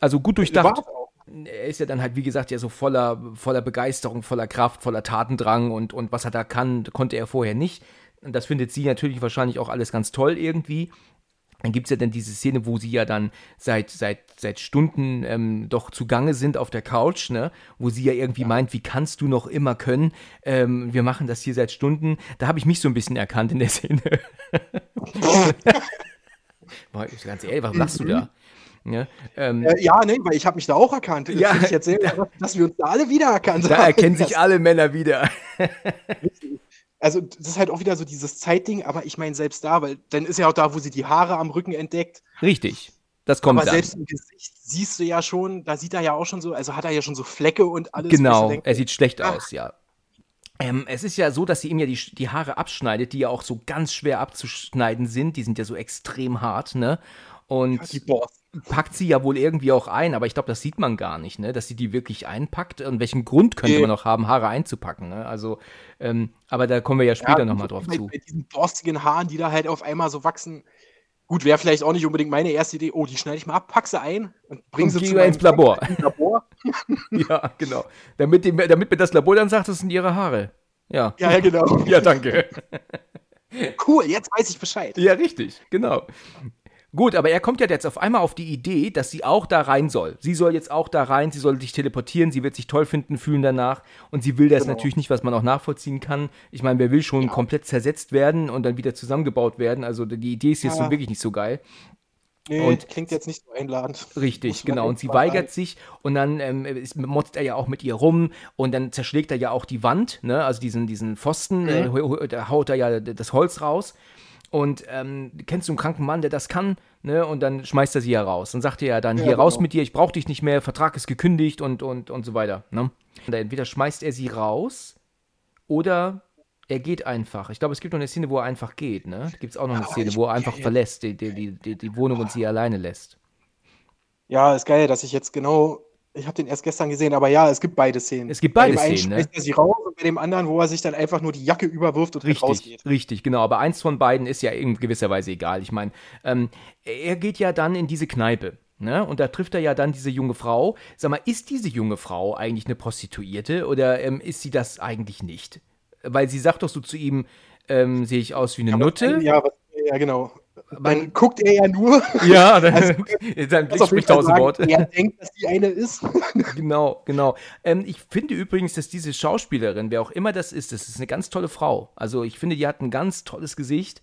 Also gut durchdacht. Er ist ja dann halt, wie gesagt, ja so voller, voller Begeisterung, voller Kraft, voller Tatendrang und, und was er da kann, konnte er vorher nicht. Und das findet sie natürlich wahrscheinlich auch alles ganz toll irgendwie. Dann gibt es ja dann diese Szene, wo sie ja dann seit, seit, seit Stunden ähm, doch zugange sind auf der Couch, ne? Wo sie ja irgendwie ja. meint, wie kannst du noch immer können? Ähm, wir machen das hier seit Stunden. Da habe ich mich so ein bisschen erkannt in der Szene. Boah, ganz ehrlich, was machst du da? Ja, ähm, äh, ja nee, weil ich habe mich da auch erkannt. Ja, ich erzähle, dass, dass wir uns da alle wiedererkannt da haben. Da erkennen sich alle Männer wieder. Also das ist halt auch wieder so dieses Zeitding, aber ich meine selbst da, weil dann ist ja auch da, wo sie die Haare am Rücken entdeckt. Richtig. Das kommt aber dann. selbst im Gesicht siehst du ja schon, da sieht er ja auch schon so, also hat er ja schon so Flecke und alles. Genau, denkst, er sieht schlecht ach. aus, ja. Ähm, es ist ja so, dass sie ihm ja die, die Haare abschneidet, die ja auch so ganz schwer abzuschneiden sind. Die sind ja so extrem hart, ne? Und ja, die Boss packt sie ja wohl irgendwie auch ein, aber ich glaube, das sieht man gar nicht, ne? dass sie die wirklich einpackt. Und welchen Grund könnte man noch haben, Haare einzupacken? Ne? Also, ähm, aber da kommen wir ja später ja, nochmal drauf mit, zu. Mit diesen borstigen Haaren, die da halt auf einmal so wachsen. Gut, wäre vielleicht auch nicht unbedingt meine erste Idee. Oh, die schneide ich mal ab, pack sie ein und bring und sie zu ins Labor. Labor. ja, genau. Damit, die, damit mir das Labor dann sagt, das sind ihre Haare. Ja, ja genau. ja, danke. Cool, jetzt weiß ich Bescheid. Ja, richtig, genau. Gut, aber er kommt ja jetzt auf einmal auf die Idee, dass sie auch da rein soll. Sie soll jetzt auch da rein, sie soll sich teleportieren, sie wird sich toll finden, fühlen danach. Und sie will das genau. natürlich nicht, was man auch nachvollziehen kann. Ich meine, wer will schon ja. komplett zersetzt werden und dann wieder zusammengebaut werden? Also die Idee ist jetzt ja. so wirklich nicht so geil. Nee, und klingt jetzt nicht so einladend. Richtig, genau. Und sie weigert ein. sich und dann ähm, motzt er ja auch mit ihr rum und dann zerschlägt er ja auch die Wand, ne? also diesen, diesen Pfosten, mhm. äh, da haut er ja das Holz raus und ähm, kennst du einen kranken Mann, der das kann? Ne? Und dann schmeißt er sie ja raus. Dann sagt er ja dann, ja, hier genau. raus mit dir, ich brauche dich nicht mehr, Vertrag ist gekündigt und, und, und so weiter. Ne? Und entweder schmeißt er sie raus oder er geht einfach. Ich glaube, es gibt noch eine Szene, wo er einfach geht. Ne? Da gibt es auch noch eine Szene, wo er einfach verlässt, die, die, die, die Wohnung und sie alleine lässt. Ja, ist geil, dass ich jetzt genau ich habe den erst gestern gesehen, aber ja, es gibt beide Szenen. Es gibt beide Szenen. Ne? er sie raus und bei dem anderen, wo er sich dann einfach nur die Jacke überwirft und richtig, rausgeht. Richtig, genau. Aber eins von beiden ist ja in gewisser Weise egal. Ich meine, ähm, er geht ja dann in diese Kneipe. Ne? Und da trifft er ja dann diese junge Frau. Sag mal, ist diese junge Frau eigentlich eine Prostituierte oder ähm, ist sie das eigentlich nicht? Weil sie sagt doch so zu ihm, ähm, sehe ich aus wie eine ja, Nutte. Ja, was, ja, genau dann guckt er ja nur. Ja, dann, also, sein Blick spricht tausend Worte. Er denkt, dass die eine ist. genau, genau. Ähm, ich finde übrigens, dass diese Schauspielerin, wer auch immer das ist, das ist eine ganz tolle Frau. Also ich finde, die hat ein ganz tolles Gesicht.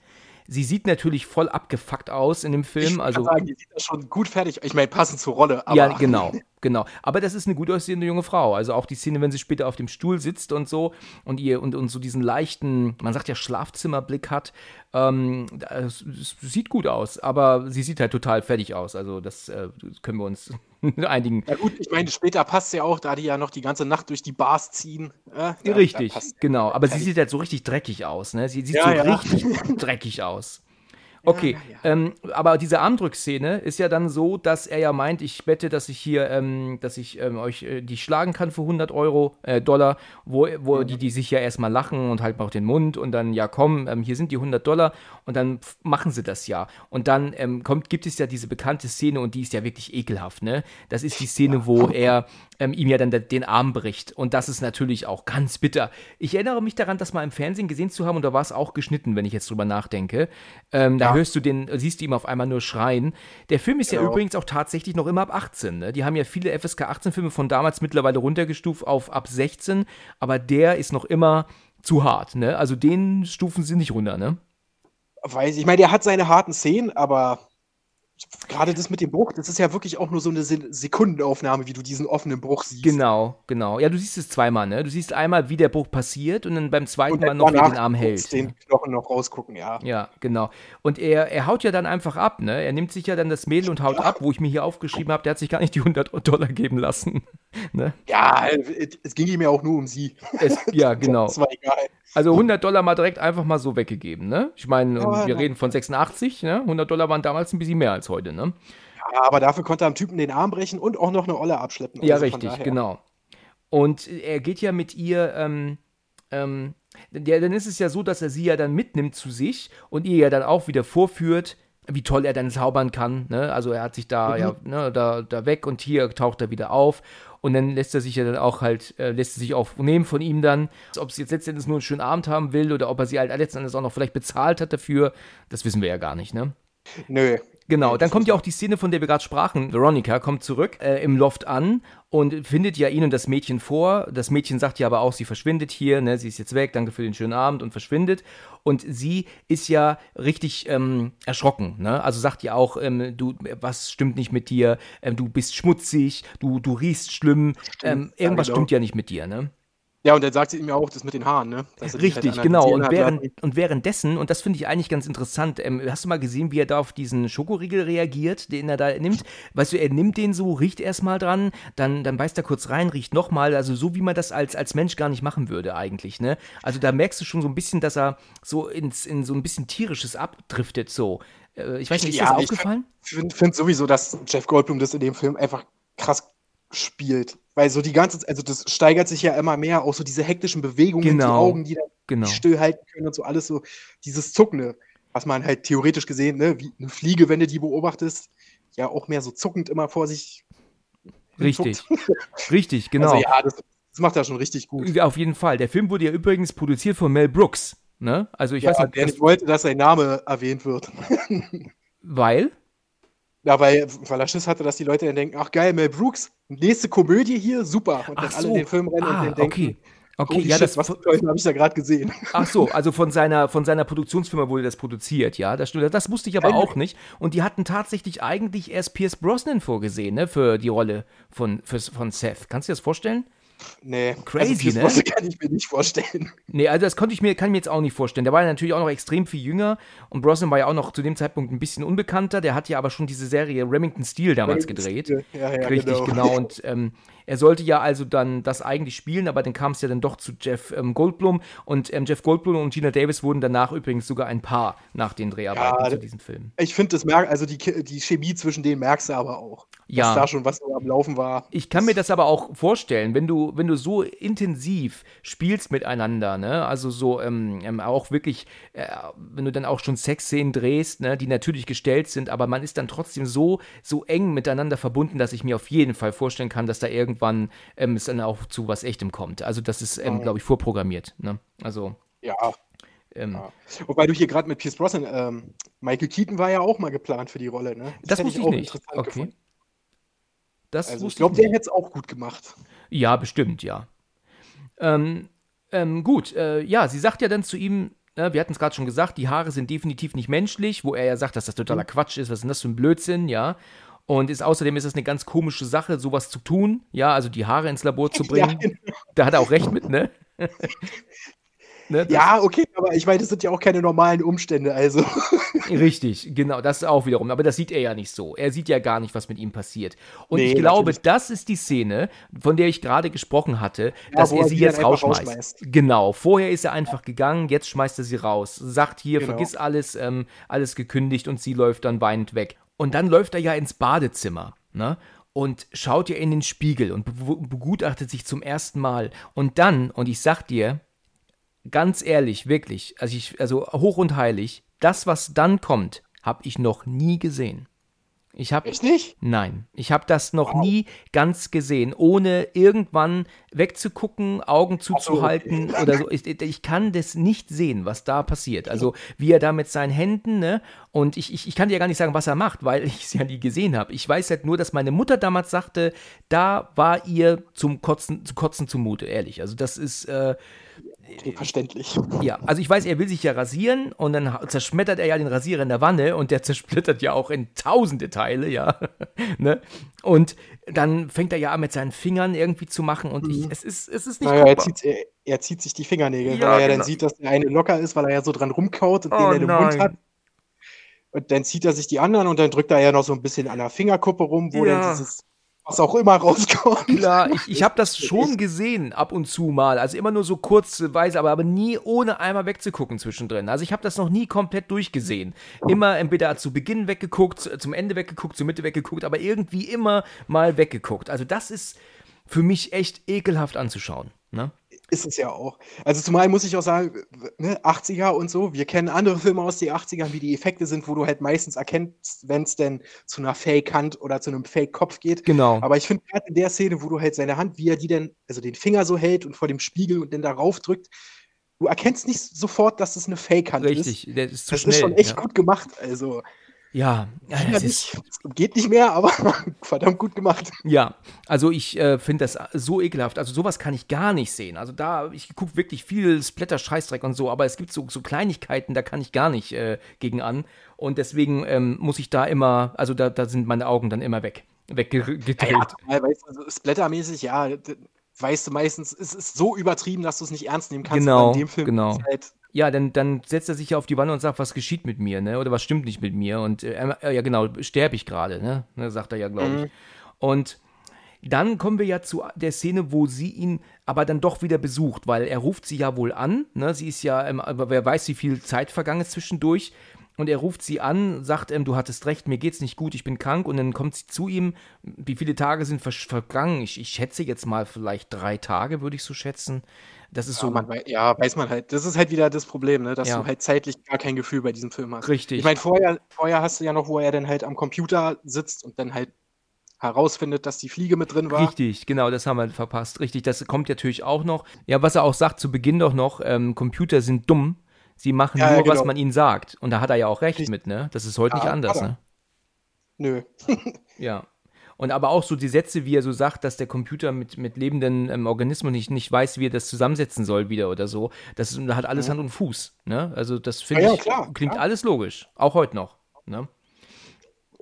Sie sieht natürlich voll abgefuckt aus in dem Film. Ich also, sagen, die sieht da schon gut fertig. Ich meine, passend zur Rolle. ja, genau, genau. Aber das ist eine gut aussehende junge Frau. Also auch die Szene, wenn sie später auf dem Stuhl sitzt und so und ihr und, und so diesen leichten, man sagt ja Schlafzimmerblick hat. Ähm, das, das sieht gut aus, aber sie sieht halt total fertig aus. Also das äh, können wir uns einigen. Ja gut, ich meine, später passt ja auch, da die ja noch die ganze Nacht durch die Bars ziehen. Äh, ja, richtig, genau. Aber sie sieht halt so richtig dreckig aus, ne? Sie sieht ja, so ja. richtig dreckig aus. Okay, ja, ja. Ähm, aber diese Armdrückszene ist ja dann so, dass er ja meint, ich wette, dass ich hier, ähm, dass ich ähm, euch äh, die schlagen kann für 100 Euro, äh, Dollar, wo, wo mhm. die, die sich ja erstmal lachen und halten auch den Mund und dann, ja komm, ähm, hier sind die 100 Dollar und dann machen sie das ja. Und dann ähm, kommt, gibt es ja diese bekannte Szene und die ist ja wirklich ekelhaft, ne? Das ist die Szene, wo er ähm, ihm ja dann den Arm bricht. Und das ist natürlich auch ganz bitter. Ich erinnere mich daran, das mal im Fernsehen gesehen zu haben und da war es auch geschnitten, wenn ich jetzt drüber nachdenke. Da hörst du den, siehst du ihm auf einmal nur schreien. Der Film ist genau. ja übrigens auch tatsächlich noch immer ab 18. Ne? Die haben ja viele FSK 18 Filme von damals mittlerweile runtergestuft auf ab 16, aber der ist noch immer zu hart. Ne? Also den stufen sie nicht runter, ne? Weiß ich. Ich meine, der hat seine harten Szenen, aber gerade das mit dem Bruch, das ist ja wirklich auch nur so eine Sekundenaufnahme, wie du diesen offenen Bruch siehst. Genau, genau. Ja, du siehst es zweimal, ne? Du siehst einmal, wie der Bruch passiert und dann beim zweiten Mal noch, wie den Arm hält. den Knochen noch rausgucken, ja. Ja, genau. Und er, er haut ja dann einfach ab, ne? Er nimmt sich ja dann das Mädel und haut ja. ab, wo ich mir hier aufgeschrieben habe, der hat sich gar nicht die 100 Dollar geben lassen. ne? Ja, es ging ihm ja auch nur um sie. Es, ja, genau. das war egal. Also 100 Dollar mal direkt einfach mal so weggegeben, ne? Ich meine, ja, wir ja. reden von 86, ne? 100 Dollar waren damals ein bisschen mehr als heute, ne? Ja, aber dafür konnte er am Typen den Arm brechen und auch noch eine Olle abschleppen. Ja, also richtig, genau. Und er geht ja mit ihr, ähm, ähm, ja, dann ist es ja so, dass er sie ja dann mitnimmt zu sich und ihr ja dann auch wieder vorführt, wie toll er dann zaubern kann. Ne? Also er hat sich da mhm. ja ne, da, da weg und hier taucht er wieder auf und dann lässt er sich ja dann auch halt, äh, lässt er sich auch nehmen von ihm dann. Ob sie jetzt letztendlich nur einen schönen Abend haben will oder ob er sie halt letztendlich auch noch vielleicht bezahlt hat dafür, das wissen wir ja gar nicht, ne? Nö, Genau, dann kommt ja auch die Szene, von der wir gerade sprachen. Veronica kommt zurück äh, im Loft an und findet ja ihn und das Mädchen vor. Das Mädchen sagt ja aber auch, sie verschwindet hier, ne? sie ist jetzt weg, danke für den schönen Abend und verschwindet. Und sie ist ja richtig ähm, erschrocken. Ne? Also sagt ja auch, ähm, du, was stimmt nicht mit dir? Ähm, du bist schmutzig, du, du riechst schlimm. Ähm, irgendwas ja, genau. stimmt ja nicht mit dir. Ne? Ja, und dann sagt sie ihm ja auch das mit den Haaren, ne? Richtig, halt genau. Und, während, und, währenddessen, und das finde ich eigentlich ganz interessant, ähm, hast du mal gesehen, wie er da auf diesen Schokoriegel reagiert, den er da nimmt? Weißt du, er nimmt den so, riecht erstmal dran, dann, dann beißt er kurz rein, riecht nochmal, also so wie man das als, als Mensch gar nicht machen würde eigentlich, ne? Also da merkst du schon so ein bisschen, dass er so ins, in so ein bisschen tierisches abdriftet, so. Äh, ich weiß nicht, ist ja, das aufgefallen? Ich finde find sowieso, dass Jeff Goldblum das in dem Film einfach krass spielt. Weil so die ganze, also das steigert sich ja immer mehr, auch so diese hektischen Bewegungen, genau. die Augen, die dann genau. stillhalten können und so alles so, dieses Zuckende, was man halt theoretisch gesehen, ne, wie eine Fliege, wenn du die beobachtest, ja auch mehr so zuckend immer vor sich. Richtig. richtig, genau. Also ja, das, das macht er schon richtig gut. Auf jeden Fall. Der Film wurde ja übrigens produziert von Mel Brooks. Ne? Also ich ja, weiß nicht. Der nicht wollte, dass sein Name erwähnt wird. Weil? Ja, weil, weil er Schiss hatte, dass die Leute dann denken, ach geil, Mel Brooks, nächste Komödie hier, super. Und dann ach alle so. den Film rennen ah, und dann denken, okay. Okay, ja, shit, das was habe ich da gerade gesehen. Ach so, also von seiner von seiner Produktionsfirma wurde das produziert, ja, das stimmt. Das wusste ich aber auch nicht. Und die hatten tatsächlich eigentlich erst Pierce Brosnan vorgesehen, ne, für die Rolle von für, von Seth. Kannst du dir das vorstellen? Nee, crazy, also ne? kann ich mir nicht vorstellen. Nee, also das konnte ich mir, kann ich mir jetzt auch nicht vorstellen. Der war ja natürlich auch noch extrem viel jünger und Brosnan war ja auch noch zu dem Zeitpunkt ein bisschen unbekannter. Der hat ja aber schon diese Serie Remington Steel damals Remington gedreht. Steel. Ja, ja, Richtig, genau. genau. Und ähm, er sollte ja also dann das eigentlich spielen, aber dann kam es ja dann doch zu Jeff ähm, Goldblum und ähm, Jeff Goldblum und Gina Davis wurden danach übrigens sogar ein Paar nach den Dreharbeiten ja, zu diesem Film. Ich finde, das merkt, also die, die Chemie zwischen denen merkst du aber auch. Ja. Dass da schon was am Laufen war. Ich kann mir das aber auch vorstellen, wenn du, wenn du so intensiv spielst miteinander, ne, also so ähm, ähm, auch wirklich, äh, wenn du dann auch schon Sexszenen drehst, ne, die natürlich gestellt sind, aber man ist dann trotzdem so, so eng miteinander verbunden, dass ich mir auf jeden Fall vorstellen kann, dass da irgendwie irgendwann ähm, es dann auch zu was Echtem kommt. Also das ist, ähm, glaube ich, vorprogrammiert. Ne? Also. Ja. Ähm, ja. Wobei du hier gerade mit Pierce Brosnan, ähm, Michael Keaton war ja auch mal geplant für die Rolle, ne? Das, das wusste ich, auch nicht. Okay. Gefunden. Das also ich glaube, der hätte es auch gut gemacht. Ja, bestimmt, ja. Ähm, ähm, gut, äh, ja, sie sagt ja dann zu ihm, äh, wir hatten es gerade schon gesagt, die Haare sind definitiv nicht menschlich, wo er ja sagt, dass das totaler mhm. Quatsch ist, was ist denn das für ein Blödsinn, ja. Und ist außerdem ist es eine ganz komische Sache, sowas zu tun, ja, also die Haare ins Labor zu bringen. Ja, genau. Da hat er auch recht mit, ne? ne ja, okay, aber ich meine, das sind ja auch keine normalen Umstände, also. Richtig, genau, das ist auch wiederum. Aber das sieht er ja nicht so. Er sieht ja gar nicht, was mit ihm passiert. Und nee, ich glaube, natürlich. das ist die Szene, von der ich gerade gesprochen hatte, ja, dass er sie jetzt rausschmeißt. rausschmeißt. Genau, vorher ist er einfach gegangen, jetzt schmeißt er sie raus. Sagt hier, genau. vergiss alles, ähm, alles gekündigt und sie läuft dann weinend weg. Und dann läuft er ja ins Badezimmer, ne? Und schaut ja in den Spiegel und begutachtet sich zum ersten Mal. Und dann, und ich sag dir, ganz ehrlich, wirklich, also, ich, also hoch und heilig, das, was dann kommt, habe ich noch nie gesehen. Ich habe Echt nicht? Nein, ich habe das noch wow. nie ganz gesehen, ohne irgendwann wegzugucken, Augen zuzuhalten okay. oder so. Ich, ich, kann das nicht sehen, was da passiert. Also wie er da mit seinen Händen, ne? Und ich, ich, ich kann dir gar nicht sagen, was er macht, weil ich es ja nie gesehen habe. Ich weiß halt nur, dass meine Mutter damals sagte, da war ihr zum Kotzen, zu Kotzen zumute, ehrlich. Also das ist, äh, Okay, verständlich. Ja, also ich weiß, er will sich ja rasieren und dann zerschmettert er ja den Rasierer in der Wanne und der zersplittert ja auch in tausende Teile, ja. ne? Und dann fängt er ja an mit seinen Fingern irgendwie zu machen und ich, mhm. es, ist, es ist nicht naja, er zieht, er, er zieht, sich die Fingernägel, ja, weil er genau. dann sieht, dass der eine locker ist, weil er ja so dran rumkaut und oh, den er im Mund hat. Und dann zieht er sich die anderen und dann drückt er ja noch so ein bisschen an der Fingerkuppe rum, wo ja. dann dieses was auch immer rauskommt. Klar, ich, ich habe das schon gesehen, ab und zu mal. Also immer nur so kurzweise, aber, aber nie ohne einmal wegzugucken zwischendrin. Also ich habe das noch nie komplett durchgesehen. Immer entweder zu Beginn weggeguckt, zum Ende weggeguckt, zur Mitte weggeguckt, aber irgendwie immer mal weggeguckt. Also das ist für mich echt ekelhaft anzuschauen. Ne? Ist es ja auch. Also zumal muss ich auch sagen, ne, 80er und so, wir kennen andere Filme aus den 80ern, wie die Effekte sind, wo du halt meistens erkennst, wenn es denn zu einer Fake-Hand oder zu einem Fake-Kopf geht. Genau. Aber ich finde gerade in der Szene, wo du halt seine Hand, wie er die denn, also den Finger so hält und vor dem Spiegel und dann darauf drückt, du erkennst nicht sofort, dass es eine Fake-Hand ist. Richtig, das ist zu das schnell. ist schon echt ja. gut gemacht. Also. Ja, ja es ist, geht nicht mehr, aber verdammt gut gemacht. Ja, also ich äh, finde das so ekelhaft. Also sowas kann ich gar nicht sehen. Also da, ich gucke wirklich viel Splatter-Scheißdreck und so, aber es gibt so, so Kleinigkeiten, da kann ich gar nicht äh, gegen an. Und deswegen ähm, muss ich da immer, also da, da sind meine Augen dann immer weg, weggedreht. Ja, ja, weißt du, also Splattermäßig, ja, weißt du meistens, es ist so übertrieben, dass du es nicht ernst nehmen kannst. Genau, in dem Film genau. Halt ja, dann, dann setzt er sich ja auf die Wanne und sagt, was geschieht mit mir, ne? Oder was stimmt nicht mit mir? Und äh, ja, genau, sterbe ich gerade, ne? ne? Sagt er ja, glaube ich. Mhm. Und dann kommen wir ja zu der Szene, wo sie ihn aber dann doch wieder besucht, weil er ruft sie ja wohl an. Ne? Sie ist ja, ähm, aber wer weiß, wie viel Zeit vergangen ist zwischendurch. Und er ruft sie an, sagt, ähm, du hattest recht, mir geht's nicht gut, ich bin krank. Und dann kommt sie zu ihm. Wie viele Tage sind vergangen? Ich, ich schätze jetzt mal vielleicht drei Tage, würde ich so schätzen. Das ist ja, so. Man, ja, weiß man halt. Das ist halt wieder das Problem, ne? dass ja. du halt zeitlich gar kein Gefühl bei diesem Film hast. Richtig. Ich meine, vorher, vorher hast du ja noch, wo er dann halt am Computer sitzt und dann halt herausfindet, dass die Fliege mit drin war. Richtig, genau, das haben wir verpasst. Richtig, das kommt natürlich auch noch. Ja, was er auch sagt zu Beginn doch noch, ähm, Computer sind dumm. Sie machen ja, nur, ja, genau. was man ihnen sagt. Und da hat er ja auch recht Richtig. mit, ne? Das ist heute nicht anders, ne? Nö. ja. Und aber auch so die Sätze, wie er so sagt, dass der Computer mit, mit lebenden ähm, Organismen nicht, nicht weiß, wie er das zusammensetzen soll wieder oder so. Das hat alles ja. Hand und Fuß. Ne? Also das finde ja, ich, klar, klingt klar. alles logisch. Auch heute noch. Ne?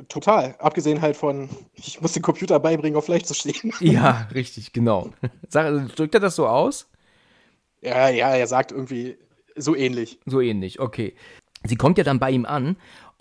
Total. Abgesehen halt von, ich muss den Computer beibringen, auf Fleisch zu stehen. Ja, richtig, genau. Sag, drückt er das so aus? Ja, ja, er sagt irgendwie so ähnlich. So ähnlich, okay. Sie kommt ja dann bei ihm an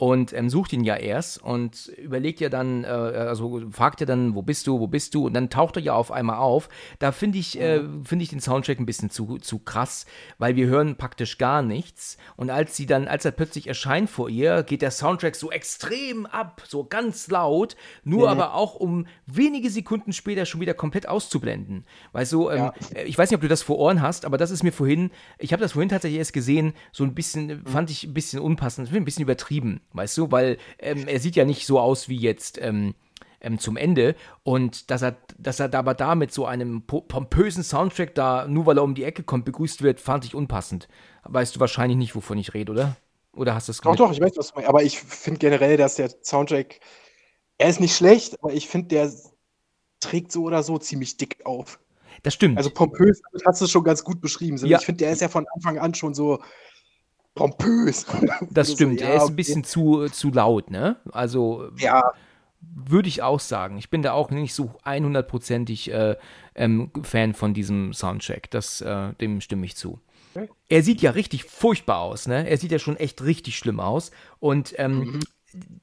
und ähm, sucht ihn ja erst und überlegt ja dann, äh, also fragt ja dann, wo bist du, wo bist du? Und dann taucht er ja auf einmal auf. Da finde ich, äh, finde ich den Soundtrack ein bisschen zu, zu krass, weil wir hören praktisch gar nichts. Und als sie dann, als er plötzlich erscheint vor ihr, geht der Soundtrack so extrem ab, so ganz laut, nur mhm. aber auch um wenige Sekunden später schon wieder komplett auszublenden. Weil so, ähm, ja. Äh, ich weiß nicht, ob du das vor Ohren hast, aber das ist mir vorhin, ich habe das vorhin tatsächlich erst gesehen, so ein bisschen, mhm. fand ich ein bisschen unpassend, ein bisschen übertrieben weißt du, weil ähm, er sieht ja nicht so aus wie jetzt ähm, ähm, zum Ende und dass er, dass er aber da mit so einem pompösen Soundtrack da, nur weil er um die Ecke kommt, begrüßt wird, fand ich unpassend. Weißt du wahrscheinlich nicht, wovon ich rede, oder? Oder hast du es Doch, doch, ich weiß, was du meinst. Aber ich finde generell, dass der Soundtrack, er ist nicht schlecht, aber ich finde, der trägt so oder so ziemlich dick auf. Das stimmt. Also pompös, das hast du schon ganz gut beschrieben. Ja. Ich finde, der ist ja von Anfang an schon so, pompös. Das stimmt, so, ja, er ist ein bisschen zu, zu laut, ne? Also ja. würde ich auch sagen. Ich bin da auch nicht so 100%ig äh, ähm, Fan von diesem Soundtrack. Das, äh, dem stimme ich zu. Er sieht ja richtig furchtbar aus, ne? Er sieht ja schon echt richtig schlimm aus. Und ähm, mhm.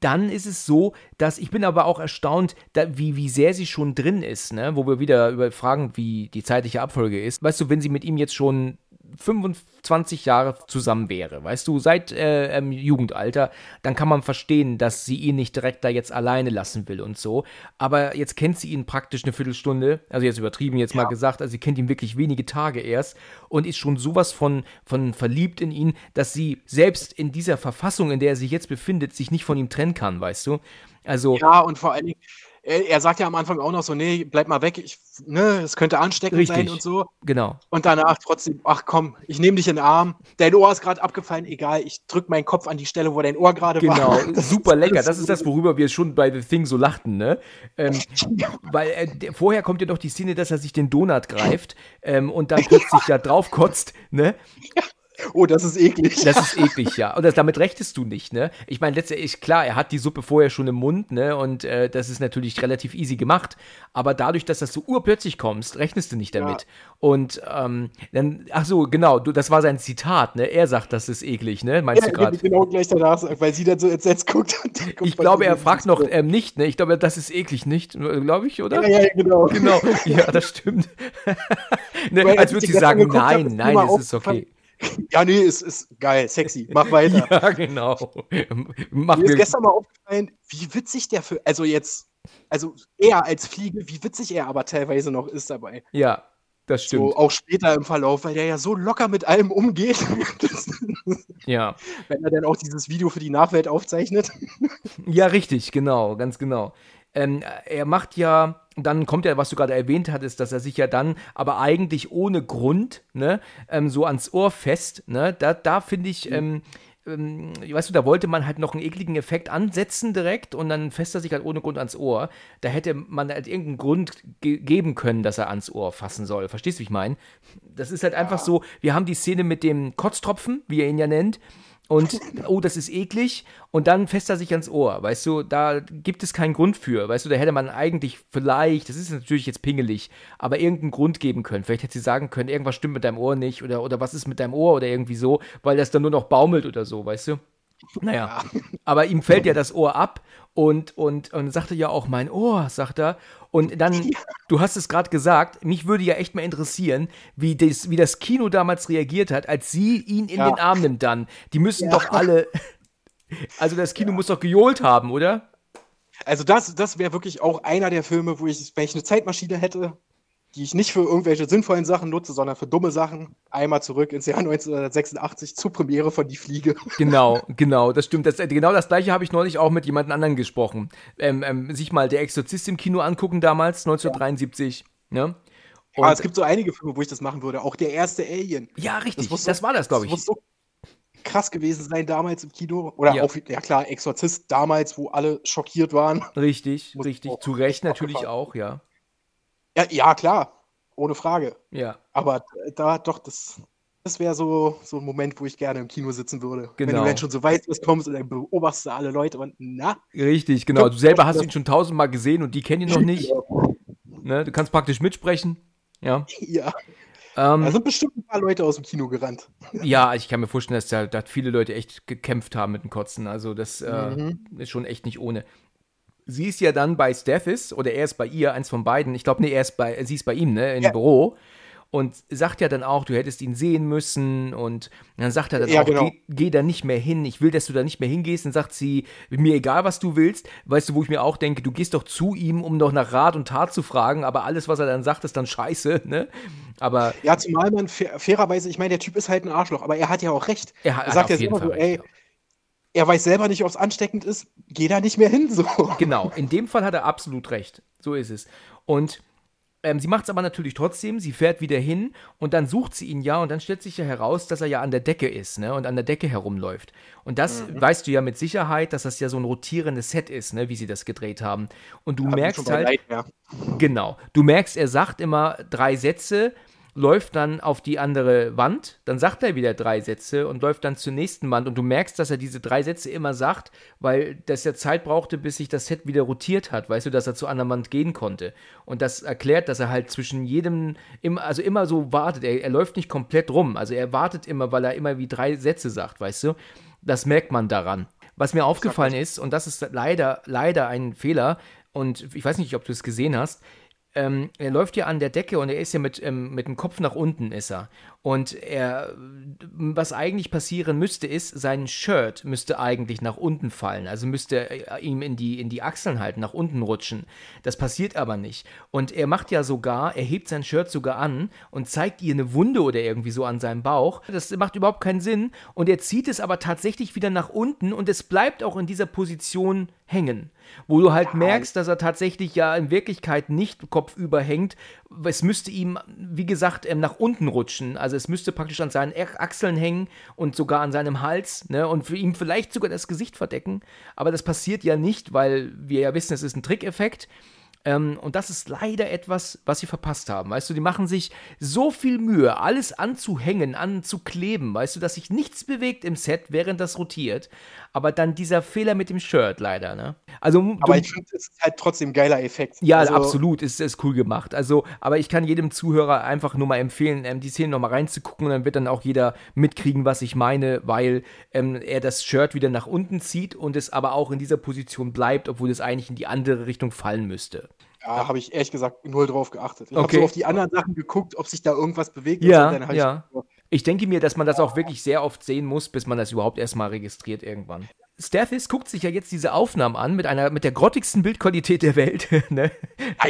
dann ist es so, dass ich bin aber auch erstaunt, da, wie, wie sehr sie schon drin ist, ne? Wo wir wieder über fragen, wie die zeitliche Abfolge ist. Weißt du, wenn sie mit ihm jetzt schon 25 Jahre zusammen wäre, weißt du, seit äh, ähm, Jugendalter, dann kann man verstehen, dass sie ihn nicht direkt da jetzt alleine lassen will und so. Aber jetzt kennt sie ihn praktisch eine Viertelstunde, also jetzt übertrieben jetzt ja. mal gesagt, also sie kennt ihn wirklich wenige Tage erst und ist schon sowas von, von verliebt in ihn, dass sie selbst in dieser Verfassung, in der er sich jetzt befindet, sich nicht von ihm trennen kann, weißt du? Also. Ja, und vor allen Dingen, er, er, sagt ja am Anfang auch noch so, nee, bleib mal weg, ich, ne, es könnte ansteckend Richtig. sein und so. Genau. Und danach trotzdem, ach komm, ich nehme dich in den Arm, dein Ohr ist gerade abgefallen, egal, ich drück meinen Kopf an die Stelle, wo dein Ohr gerade genau. war. Genau, super lecker. Das ist das, worüber wir schon bei The Thing so lachten, ne? Ähm, weil äh, vorher kommt ja noch die Szene, dass er sich den Donut greift ähm, und dann plötzlich da drauf kotzt, ne? Oh, das ist eklig. Das ist eklig, ja. Und das, damit rechtest du nicht, ne? Ich meine, letztendlich, klar, er hat die Suppe vorher schon im Mund, ne? Und äh, das ist natürlich relativ easy gemacht. Aber dadurch, dass das so urplötzlich kommst, rechnest du nicht damit. Ja. Und ähm, dann, ach so, genau, du, das war sein Zitat, ne? Er sagt, das ist eklig, ne? Meinst ja, du gerade? Genau gleich danach, weil sie dann so entsetzt guckt. guckt ich glaube, er fragt noch ähm, nicht, ne? Ich glaube, das ist eklig nicht, glaube ich, oder? Ja, ja, genau. Genau, ja, das stimmt. ne, als würde sie sagen, nein, nein, es ist okay. Ja, nee, ist, ist geil, sexy. Mach weiter. ja, genau. Mach Mir ist gestern mal aufgefallen, wie witzig der für, also jetzt, also er als Fliege, wie witzig er aber teilweise noch ist dabei. Ja, das stimmt. So, auch später im Verlauf, weil der ja so locker mit allem umgeht. Ja. Wenn er dann auch dieses Video für die Nachwelt aufzeichnet. ja, richtig, genau, ganz genau. Ähm, er macht ja, dann kommt ja, was du gerade erwähnt hattest, dass er sich ja dann, aber eigentlich ohne Grund, ne, ähm, so ans Ohr fest, ne, da, da finde ich, mhm. ähm, ähm, weißt du, da wollte man halt noch einen ekligen Effekt ansetzen direkt und dann fässt er sich halt ohne Grund ans Ohr. Da hätte man halt irgendeinen Grund ge geben können, dass er ans Ohr fassen soll. Verstehst du, wie ich meine? Das ist halt ja. einfach so, wir haben die Szene mit dem Kotztropfen, wie er ihn ja nennt, und oh, das ist eklig und dann fässt er sich ans Ohr, weißt du, da gibt es keinen Grund für, weißt du, da hätte man eigentlich vielleicht, das ist natürlich jetzt pingelig, aber irgendeinen Grund geben können. Vielleicht hätte sie sagen können, irgendwas stimmt mit deinem Ohr nicht oder, oder was ist mit deinem Ohr oder irgendwie so, weil das dann nur noch baumelt oder so, weißt du. Naja, aber ihm fällt ja das Ohr ab und, und, und sagte ja auch mein Ohr, sagt er. Und dann, du hast es gerade gesagt, mich würde ja echt mal interessieren, wie das, wie das Kino damals reagiert hat, als sie ihn in ja. den Arm nimmt dann. Die müssen ja. doch alle, also das Kino ja. muss doch gejohlt haben, oder? Also das, das wäre wirklich auch einer der Filme, wo ich, wenn ich eine Zeitmaschine hätte, die ich nicht für irgendwelche sinnvollen Sachen nutze, sondern für dumme Sachen. Einmal zurück ins Jahr 1986 zur Premiere von Die Fliege. Genau, genau, das stimmt. Das, genau das gleiche habe ich neulich auch mit jemand anderem gesprochen. Ähm, ähm, sich mal Der Exorzist im Kino angucken damals, 1973. Ja. Ne? Und ja, es gibt so einige Filme, wo ich das machen würde. Auch der erste Alien. Ja, richtig. Das, das war das, glaube ich. Das muss so krass gewesen sein damals im Kino. Oder ja. auch, ja klar, Exorzist damals, wo alle schockiert waren. Richtig, richtig. Zu Recht natürlich auch, ja. Ja, ja, klar, ohne Frage. Ja. Aber da doch, das, das wäre so, so ein Moment, wo ich gerne im Kino sitzen würde. Genau. Wenn du dann schon so weißt, was kommt und dann beobachtest du alle Leute und na. Richtig, genau. Du selber hast ihn schon tausendmal gesehen und die kennen ihn noch nicht. ne? Du kannst praktisch mitsprechen. Ja. Ja. Ähm, da sind bestimmt ein paar Leute aus dem Kino gerannt. Ja, ich kann mir vorstellen, dass da, da viele Leute echt gekämpft haben mit dem Kotzen. Also das äh, mhm. ist schon echt nicht ohne sie ist ja dann bei Steffis oder er ist bei ihr, eins von beiden. Ich glaube, nee, er ist bei, sie ist bei ihm, ne, im ja. Büro. Und sagt ja dann auch, du hättest ihn sehen müssen. Und dann sagt er dann ja, auch, genau. geh, geh, da nicht mehr hin. Ich will, dass du da nicht mehr hingehst. Dann sagt sie, mir egal, was du willst. Weißt du, wo ich mir auch denke, du gehst doch zu ihm, um noch nach Rat und Tat zu fragen. Aber alles, was er dann sagt, ist dann scheiße, ne? Aber. Ja, zumal man fairerweise, ich meine, der Typ ist halt ein Arschloch. Aber er hat ja auch recht. Er, hat, er sagt ja selber so, ey, ja er weiß selber nicht, ob es ansteckend ist, geh da nicht mehr hin. So. Genau, in dem Fall hat er absolut recht. So ist es. Und ähm, sie macht es aber natürlich trotzdem, sie fährt wieder hin und dann sucht sie ihn ja und dann stellt sich ja heraus, dass er ja an der Decke ist ne, und an der Decke herumläuft. Und das mhm. weißt du ja mit Sicherheit, dass das ja so ein rotierendes Set ist, ne, wie sie das gedreht haben. Und du ja, merkst halt. Leid, ja. Genau. Du merkst, er sagt immer drei Sätze läuft dann auf die andere Wand, dann sagt er wieder drei Sätze und läuft dann zur nächsten Wand und du merkst, dass er diese drei Sätze immer sagt, weil das ja Zeit brauchte, bis sich das Set wieder rotiert hat, weißt du, dass er zur anderen Wand gehen konnte. Und das erklärt, dass er halt zwischen jedem, also immer so wartet, er, er läuft nicht komplett rum, also er wartet immer, weil er immer wie drei Sätze sagt, weißt du. Das merkt man daran. Was mir aufgefallen ist, und das ist leider, leider ein Fehler, und ich weiß nicht, ob du es gesehen hast, ähm, er läuft ja an der Decke und er ist ja mit, ähm, mit dem Kopf nach unten ist er. Und er, was eigentlich passieren müsste, ist, sein Shirt müsste eigentlich nach unten fallen. Also müsste er ihm in die, in die Achseln halten, nach unten rutschen. Das passiert aber nicht. Und er macht ja sogar, er hebt sein Shirt sogar an und zeigt ihr eine Wunde oder irgendwie so an seinem Bauch. Das macht überhaupt keinen Sinn. Und er zieht es aber tatsächlich wieder nach unten und es bleibt auch in dieser Position hängen. Wo du halt merkst, dass er tatsächlich ja in Wirklichkeit nicht kopfüber hängt. Es müsste ihm, wie gesagt, ähm, nach unten rutschen. Also es müsste praktisch an seinen Achseln hängen und sogar an seinem Hals. Ne? Und für ihn vielleicht sogar das Gesicht verdecken. Aber das passiert ja nicht, weil wir ja wissen, es ist ein Trickeffekt. Ähm, und das ist leider etwas, was sie verpasst haben. Weißt du, die machen sich so viel Mühe, alles anzuhängen, anzukleben, weißt du, dass sich nichts bewegt im Set, während das rotiert. Aber dann dieser Fehler mit dem Shirt leider, ne? Also, aber ich finde, es ist halt trotzdem geiler Effekt. Ja, also, absolut, ist, ist cool gemacht. Also, aber ich kann jedem Zuhörer einfach nur mal empfehlen, ähm, die Szene nochmal reinzugucken und dann wird dann auch jeder mitkriegen, was ich meine, weil ähm, er das Shirt wieder nach unten zieht und es aber auch in dieser Position bleibt, obwohl es eigentlich in die andere Richtung fallen müsste. Ja, habe ich ehrlich gesagt null drauf geachtet. Ich okay. habe so auf die anderen Sachen geguckt, ob sich da irgendwas bewegt. Ja, ja. Ich denke mir, dass man das auch wirklich sehr oft sehen muss, bis man das überhaupt erstmal registriert irgendwann. Stathis guckt sich ja jetzt diese Aufnahmen an mit einer mit der grottigsten Bildqualität der Welt. ne?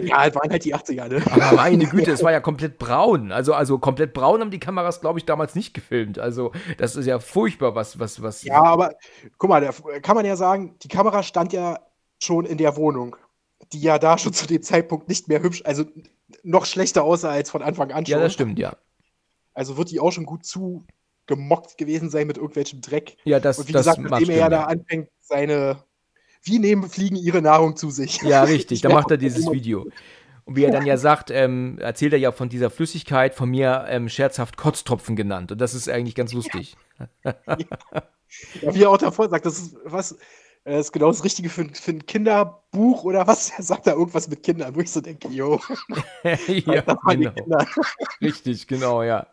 Ja, es waren halt die 80er, ne? Aber meine Güte, es war ja komplett braun. Also, also komplett braun haben die Kameras, glaube ich, damals nicht gefilmt. Also, das ist ja furchtbar, was, was, was. Ja, aber guck mal, da kann man ja sagen, die Kamera stand ja schon in der Wohnung die ja da schon zu dem Zeitpunkt nicht mehr hübsch, also noch schlechter aussah als von Anfang an schon. Ja, das stimmt, ja. Also wird die auch schon gut zugemockt gewesen sein mit irgendwelchem Dreck. Ja, das Und wie das gesagt, nachdem er ja da anfängt, seine Wie nehmen Fliegen ihre Nahrung zu sich? Ja, richtig, da macht er dieses Video. Und wie er dann ja sagt, ähm, erzählt er ja von dieser Flüssigkeit, von mir ähm, scherzhaft Kotztropfen genannt. Und das ist eigentlich ganz lustig. Ja. ja. wie er auch davor sagt, das ist was, das äh, ist genau das Richtige für, für ein Kinderbuch oder was. Er sagt da irgendwas mit Kindern, wo ich so denke, yo. ja, genau. Richtig, genau, ja.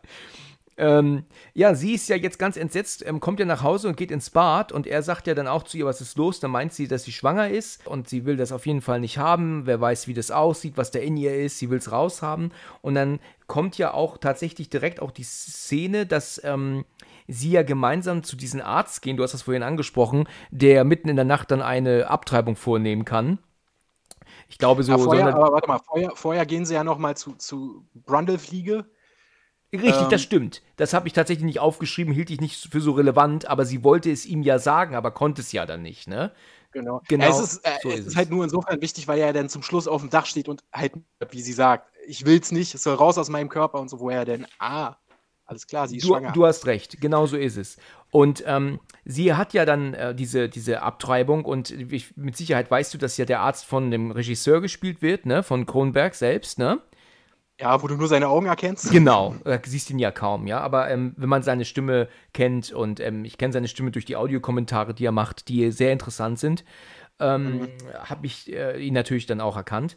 Ähm, ja, sie ist ja jetzt ganz entsetzt, ähm, kommt ja nach Hause und geht ins Bad und er sagt ja dann auch zu ihr, was ist los? Dann meint sie, dass sie schwanger ist und sie will das auf jeden Fall nicht haben. Wer weiß, wie das aussieht, was da in ihr ist. Sie will es raushaben. Und dann kommt ja auch tatsächlich direkt auch die Szene, dass ähm, sie ja gemeinsam zu diesem Arzt gehen, du hast das vorhin angesprochen, der mitten in der Nacht dann eine Abtreibung vornehmen kann. Ich glaube so. Ja, vorher, aber warte mal, vorher, vorher gehen sie ja noch mal zu, zu Brundlefliege. Richtig, ähm, das stimmt. Das habe ich tatsächlich nicht aufgeschrieben, hielt ich nicht für so relevant, aber sie wollte es ihm ja sagen, aber konnte es ja dann nicht, ne? Genau. genau ja, es ist, äh, so es ist, ist halt nur insofern wichtig, weil er dann zum Schluss auf dem Dach steht und halt, wie sie sagt, ich will es nicht, es soll raus aus meinem Körper und so, wo er denn, ah, alles klar, sie ist du, schwanger. Du hast recht, genau so ist es. Und ähm, sie hat ja dann äh, diese, diese Abtreibung und ich, mit Sicherheit weißt du, dass ja der Arzt von dem Regisseur gespielt wird, ne, von Kronberg selbst, ne? Ja, wo du nur seine Augen erkennst. Genau, äh, siehst ihn ja kaum, ja. Aber ähm, wenn man seine Stimme kennt und ähm, ich kenne seine Stimme durch die Audiokommentare, die er macht, die sehr interessant sind, ähm, mhm. habe ich äh, ihn natürlich dann auch erkannt.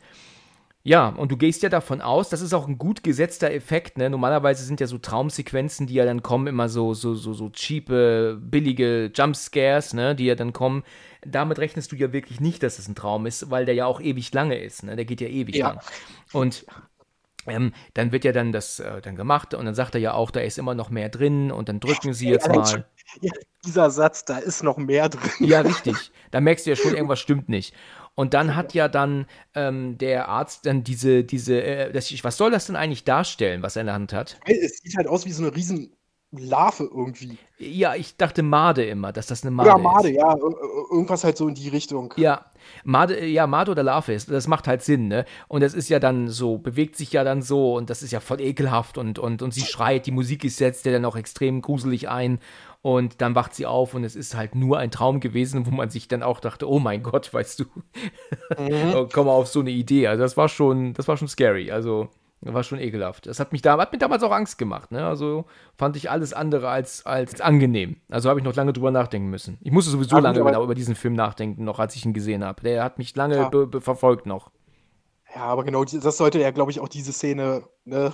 Ja, und du gehst ja davon aus, das ist auch ein gut gesetzter Effekt, ne? Normalerweise sind ja so Traumsequenzen, die ja dann kommen, immer so, so, so, so cheape, billige Jumpscares, ne, die ja dann kommen. Damit rechnest du ja wirklich nicht, dass es ein Traum ist, weil der ja auch ewig lange ist, ne? Der geht ja ewig ja. lang. Und ähm, dann wird ja dann das äh, dann gemacht und dann sagt er ja auch, da ist immer noch mehr drin und dann drücken sie jetzt mal. Ja, dieser Satz, da ist noch mehr drin. Ja, richtig. Da merkst du ja schon, irgendwas stimmt nicht. Und dann hat ja dann ähm, der Arzt dann diese, diese, äh, das, was soll das denn eigentlich darstellen, was er in der Hand hat? Es sieht halt aus wie so eine riesen Larve irgendwie. Ja, ich dachte Made immer, dass das eine Made ist. Ja, Made, ist. ja. Irgendwas halt so in die Richtung. Ja, Made, ja, Made oder Larve ist, das macht halt Sinn, ne? Und das ist ja dann so, bewegt sich ja dann so und das ist ja voll ekelhaft und, und, und sie schreit, die Musik ist setzt ja dann auch extrem gruselig ein und dann wacht sie auf und es ist halt nur ein Traum gewesen, wo man sich dann auch dachte, oh mein Gott, weißt du, mhm. komm mal auf so eine Idee. Also das war schon, das war schon scary. Also das war schon ekelhaft. Das hat mich da, hat mir damals auch Angst gemacht. Ne? Also fand ich alles andere als, als angenehm. Also habe ich noch lange drüber nachdenken müssen. Ich musste sowieso ja, lange genau über diesen Film nachdenken, noch als ich ihn gesehen habe. Der hat mich lange ja. verfolgt noch. Ja, aber genau, das sollte ja, glaube ich, auch diese Szene ne,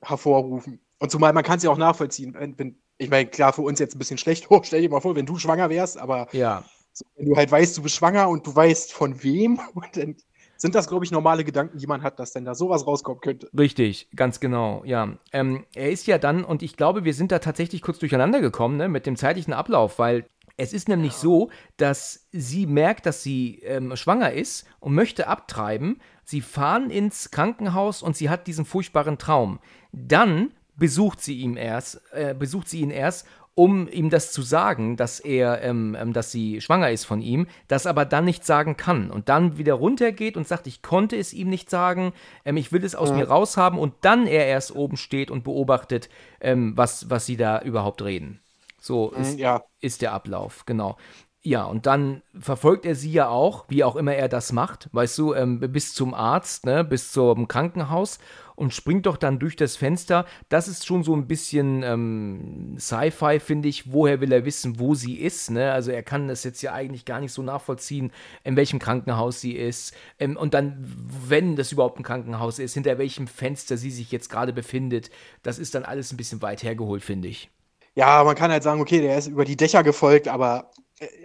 hervorrufen. Und zumal man kann es ja auch nachvollziehen, wenn, wenn ich meine, klar, für uns jetzt ein bisschen schlecht. Oh, stell dir mal vor, wenn du schwanger wärst, aber ja. so, wenn du halt weißt, du bist schwanger und du weißt von wem, dann sind das, glaube ich, normale Gedanken, die man hat, dass denn da sowas rauskommen könnte. Richtig, ganz genau, ja. Ähm, er ist ja dann, und ich glaube, wir sind da tatsächlich kurz durcheinander gekommen, ne, mit dem zeitlichen Ablauf, weil es ist nämlich ja. so, dass sie merkt, dass sie ähm, schwanger ist und möchte abtreiben. Sie fahren ins Krankenhaus und sie hat diesen furchtbaren Traum. Dann besucht sie ihn erst, äh, besucht sie ihn erst um ihm das zu sagen, dass er, ähm, ähm, dass sie schwanger ist von ihm, das aber dann nicht sagen kann und dann wieder runtergeht und sagt, ich konnte es ihm nicht sagen, ähm, ich will es aus ja. mir raushaben und dann er erst oben steht und beobachtet, ähm, was, was sie da überhaupt reden. So mhm, ist, ja. ist der Ablauf, genau. Ja, und dann verfolgt er sie ja auch, wie auch immer er das macht, weißt du, ähm, bis zum Arzt, ne, bis zum Krankenhaus und springt doch dann durch das Fenster. Das ist schon so ein bisschen ähm, Sci-Fi, finde ich. Woher will er wissen, wo sie ist? Ne? Also er kann das jetzt ja eigentlich gar nicht so nachvollziehen, in welchem Krankenhaus sie ist. Ähm, und dann, wenn das überhaupt ein Krankenhaus ist, hinter welchem Fenster sie sich jetzt gerade befindet. Das ist dann alles ein bisschen weit hergeholt, finde ich. Ja, man kann halt sagen, okay, der ist über die Dächer gefolgt, aber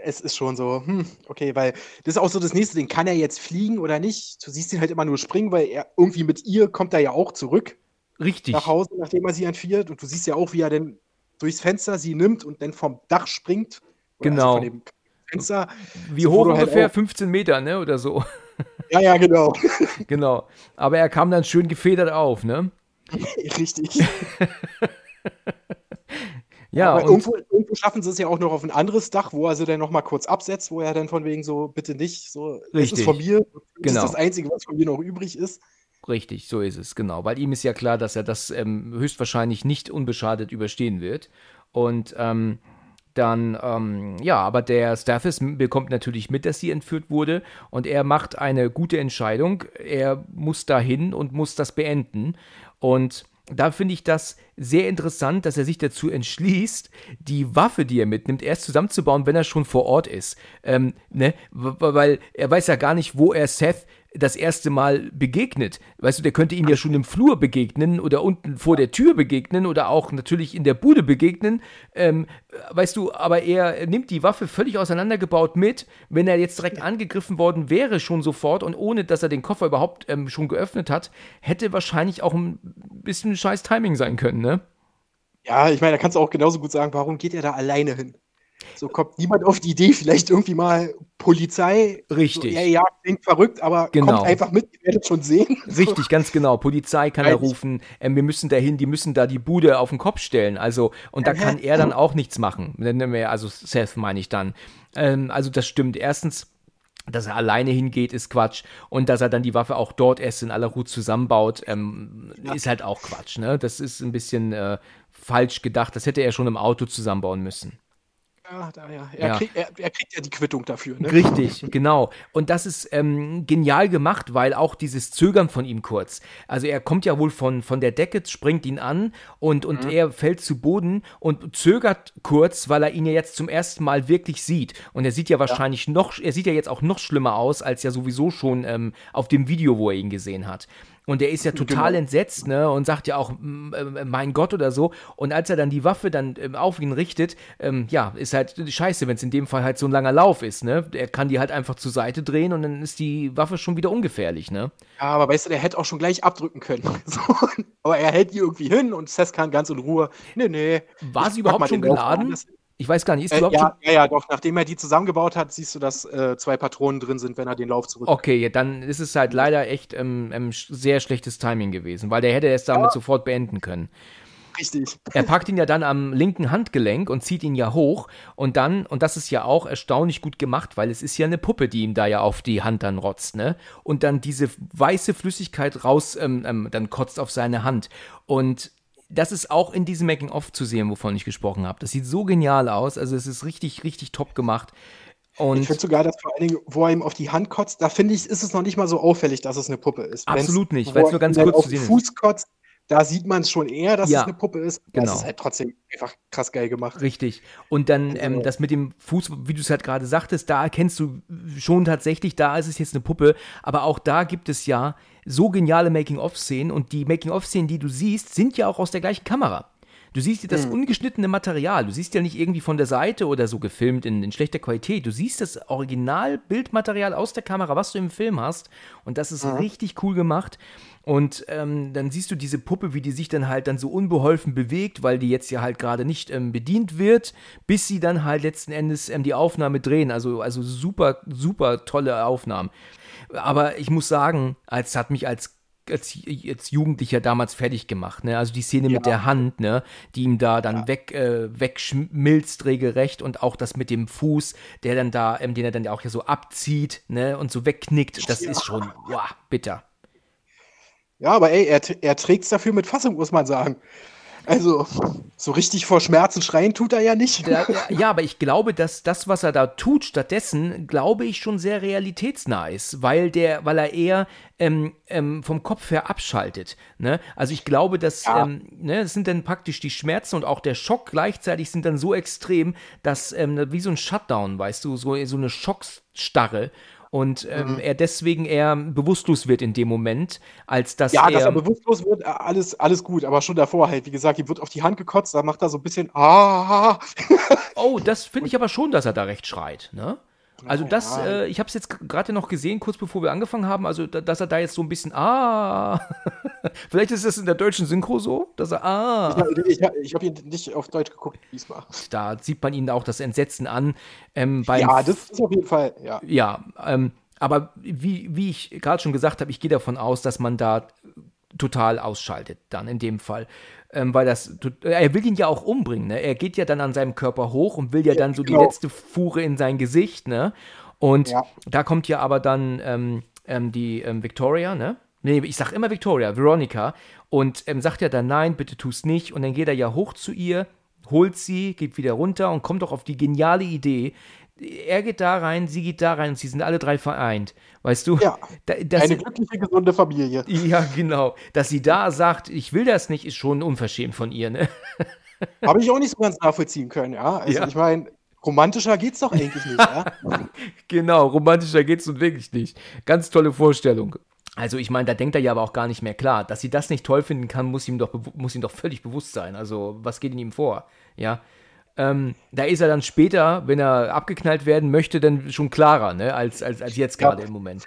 es ist schon so, hm, okay, weil das ist auch so das nächste Ding. Kann er jetzt fliegen oder nicht? Du siehst ihn halt immer nur springen, weil er irgendwie mit ihr kommt er ja auch zurück. Richtig. Nach Hause, nachdem er sie entführt. Und du siehst ja auch, wie er dann durchs Fenster sie nimmt und dann vom Dach springt. Genau. Also Fenster. Wie so, hoch halt ungefähr? Halt 15 Meter, ne? Oder so. Ja, ja, genau. genau. Aber er kam dann schön gefedert auf, ne? Richtig. Ja, aber irgendwo, irgendwo, schaffen sie es ja auch noch auf ein anderes Dach, wo er sie dann nochmal kurz absetzt, wo er dann von wegen so, bitte nicht, so, Richtig. das ist von mir, das genau. ist das Einzige, was von mir noch übrig ist. Richtig, so ist es, genau. Weil ihm ist ja klar, dass er das ähm, höchstwahrscheinlich nicht unbeschadet überstehen wird. Und ähm, dann, ähm, ja, aber der Stathis bekommt natürlich mit, dass sie entführt wurde und er macht eine gute Entscheidung. Er muss dahin und muss das beenden. Und da finde ich das sehr interessant, dass er sich dazu entschließt, die Waffe, die er mitnimmt, erst zusammenzubauen, wenn er schon vor Ort ist. Ähm, ne? Weil er weiß ja gar nicht, wo er Seth das erste Mal begegnet. Weißt du, der könnte ihm ja schon im Flur begegnen oder unten vor der Tür begegnen oder auch natürlich in der Bude begegnen. Ähm, weißt du, aber er nimmt die Waffe völlig auseinandergebaut mit. Wenn er jetzt direkt angegriffen worden wäre, schon sofort und ohne, dass er den Koffer überhaupt ähm, schon geöffnet hat, hätte wahrscheinlich auch ein bisschen scheiß Timing sein können, ne? Ja, ich meine, da kannst du auch genauso gut sagen, warum geht er da alleine hin? So kommt niemand auf die Idee, vielleicht irgendwie mal Polizei. Richtig. So, ja, ja, klingt verrückt, aber genau. kommt einfach mit, ihr werdet schon sehen. Richtig, ganz genau. Polizei kann er rufen, äh, wir müssen dahin, die müssen da die Bude auf den Kopf stellen. Also, und da kann er dann auch nichts machen. Also Seth meine ich dann. Ähm, also das stimmt. Erstens, dass er alleine hingeht, ist Quatsch. Und dass er dann die Waffe auch dort erst in aller Ruhe zusammenbaut, ähm, ja. ist halt auch Quatsch. Ne? Das ist ein bisschen äh, falsch gedacht. Das hätte er schon im Auto zusammenbauen müssen. Ja, da, ja. Er, ja. Krieg, er, er, kriegt ja die Quittung dafür. Ne? Richtig, genau. Und das ist ähm, genial gemacht, weil auch dieses Zögern von ihm kurz. Also er kommt ja wohl von, von der Decke, springt ihn an und, und mhm. er fällt zu Boden und zögert kurz, weil er ihn ja jetzt zum ersten Mal wirklich sieht. Und er sieht ja wahrscheinlich ja. noch, er sieht ja jetzt auch noch schlimmer aus, als ja sowieso schon ähm, auf dem Video, wo er ihn gesehen hat. Und er ist ja total genau. entsetzt, ne? Und sagt ja auch, äh, mein Gott oder so. Und als er dann die Waffe dann ähm, auf ihn richtet, ähm, ja, ist halt scheiße, wenn es in dem Fall halt so ein langer Lauf ist, ne? Er kann die halt einfach zur Seite drehen und dann ist die Waffe schon wieder ungefährlich, ne? Ja, aber weißt du, der hätte auch schon gleich abdrücken können. so. Aber er hält die irgendwie hin und Seth kann ganz in Ruhe. Nee, nee. War sie überhaupt schon geladen? Ich weiß gar nicht, ist äh, überhaupt ja, ja, ja, doch. Nachdem er die zusammengebaut hat, siehst du, dass äh, zwei Patronen drin sind, wenn er den Lauf zurück. Okay, ja, dann ist es halt leider echt ähm, ähm, sehr schlechtes Timing gewesen, weil der hätte es damit ja. sofort beenden können. Richtig. Er packt ihn ja dann am linken Handgelenk und zieht ihn ja hoch und dann, und das ist ja auch erstaunlich gut gemacht, weil es ist ja eine Puppe, die ihm da ja auf die Hand dann rotzt, ne? Und dann diese weiße Flüssigkeit raus, ähm, ähm, dann kotzt auf seine Hand. Und das ist auch in diesem Making-of zu sehen, wovon ich gesprochen habe. Das sieht so genial aus. Also es ist richtig, richtig top gemacht. Und ich finde sogar, dass vor allen Dingen, wo er ihm auf die Hand kotzt, da finde ich, ist es noch nicht mal so auffällig, dass es eine Puppe ist. Absolut Wenn's, nicht, weil es nur ganz kurz zu sehen ist. Fuß kotzt, da sieht man es schon eher, dass ja, es eine Puppe ist. Genau. Das ist halt trotzdem einfach krass geil gemacht. Richtig. Und dann also, ähm, das mit dem Fuß, wie du es halt gerade sagtest, da erkennst du schon tatsächlich, da ist es jetzt eine Puppe. Aber auch da gibt es ja so geniale Making-of-Szenen und die Making-of-Szenen, die du siehst, sind ja auch aus der gleichen Kamera. Du siehst das hm. ungeschnittene Material. Du siehst ja nicht irgendwie von der Seite oder so gefilmt in, in schlechter Qualität. Du siehst das Original-Bildmaterial aus der Kamera, was du im Film hast. Und das ist mhm. richtig cool gemacht. Und ähm, dann siehst du diese Puppe, wie die sich dann halt dann so unbeholfen bewegt, weil die jetzt ja halt gerade nicht ähm, bedient wird, bis sie dann halt letzten Endes ähm, die Aufnahme drehen. Also, also super, super tolle Aufnahmen. Aber ich muss sagen, es hat mich als als, als Jugendlicher damals fertig gemacht, ne? Also die Szene ja. mit der Hand, ne, die ihm da dann ja. weg äh, wegschmilzt regelrecht und auch das mit dem Fuß, der dann da, ähm, den er dann auch ja so abzieht, ne, und so wegknickt, das ja. ist schon, wow, bitter. Ja, aber ey, er, er trägt es dafür mit Fassung, muss man sagen. Also, so richtig vor Schmerzen schreien tut er ja nicht. Ja, ja, aber ich glaube, dass das, was er da tut, stattdessen, glaube ich, schon sehr realitätsnah ist, weil, der, weil er eher ähm, ähm, vom Kopf her abschaltet. Ne? Also ich glaube, dass ja. ähm, ne, das sind dann praktisch die Schmerzen und auch der Schock gleichzeitig sind dann so extrem, dass ähm, wie so ein Shutdown, weißt du, so, so eine Schockstarre und ähm, mhm. er deswegen eher bewusstlos wird in dem Moment, als dass ja, er. Ja, dass er bewusstlos wird, alles, alles gut, aber schon davor halt, wie gesagt, ihm wird auf die Hand gekotzt, da macht er so ein bisschen Ah. oh, das finde ich aber schon, dass er da recht schreit, ne? Also das, äh, ich habe es jetzt gerade noch gesehen, kurz bevor wir angefangen haben, also da, dass er da jetzt so ein bisschen ah, vielleicht ist das in der deutschen Synchro so, dass er ah. Ich, ich, ich habe ihn nicht auf Deutsch geguckt diesmal. Da sieht man ihn auch das Entsetzen an. Ähm, ja, das ist auf jeden Fall, ja. Ja, ähm, aber wie, wie ich gerade schon gesagt habe, ich gehe davon aus, dass man da total ausschaltet, dann in dem Fall. Ähm, weil das, er will ihn ja auch umbringen, ne? Er geht ja dann an seinem Körper hoch und will ja dann so genau. die letzte Fuhre in sein Gesicht, ne? Und ja. da kommt ja aber dann ähm, ähm, die ähm, Victoria, ne? Nee, ich sag immer Victoria, Veronica, und ähm, sagt ja dann, nein, bitte tu's nicht. Und dann geht er ja hoch zu ihr, holt sie, geht wieder runter und kommt doch auf die geniale Idee, er geht da rein, sie geht da rein und sie sind alle drei vereint. Weißt du? Ja. Da, eine glückliche, gesunde Familie. Ja, genau. Dass sie da sagt, ich will das nicht, ist schon unverschämt von ihr, ne? Habe ich auch nicht so ganz nachvollziehen können, ja. Also ja. ich meine, romantischer geht's doch eigentlich nicht, ja. genau, romantischer geht's nun wirklich nicht. Ganz tolle Vorstellung. Also ich meine, da denkt er ja aber auch gar nicht mehr klar. Dass sie das nicht toll finden kann, muss ihm doch, muss ihm doch völlig bewusst sein. Also was geht in ihm vor? Ja. Ähm, da ist er dann später, wenn er abgeknallt werden möchte, dann schon klarer, ne, als, als, als jetzt gerade im Moment.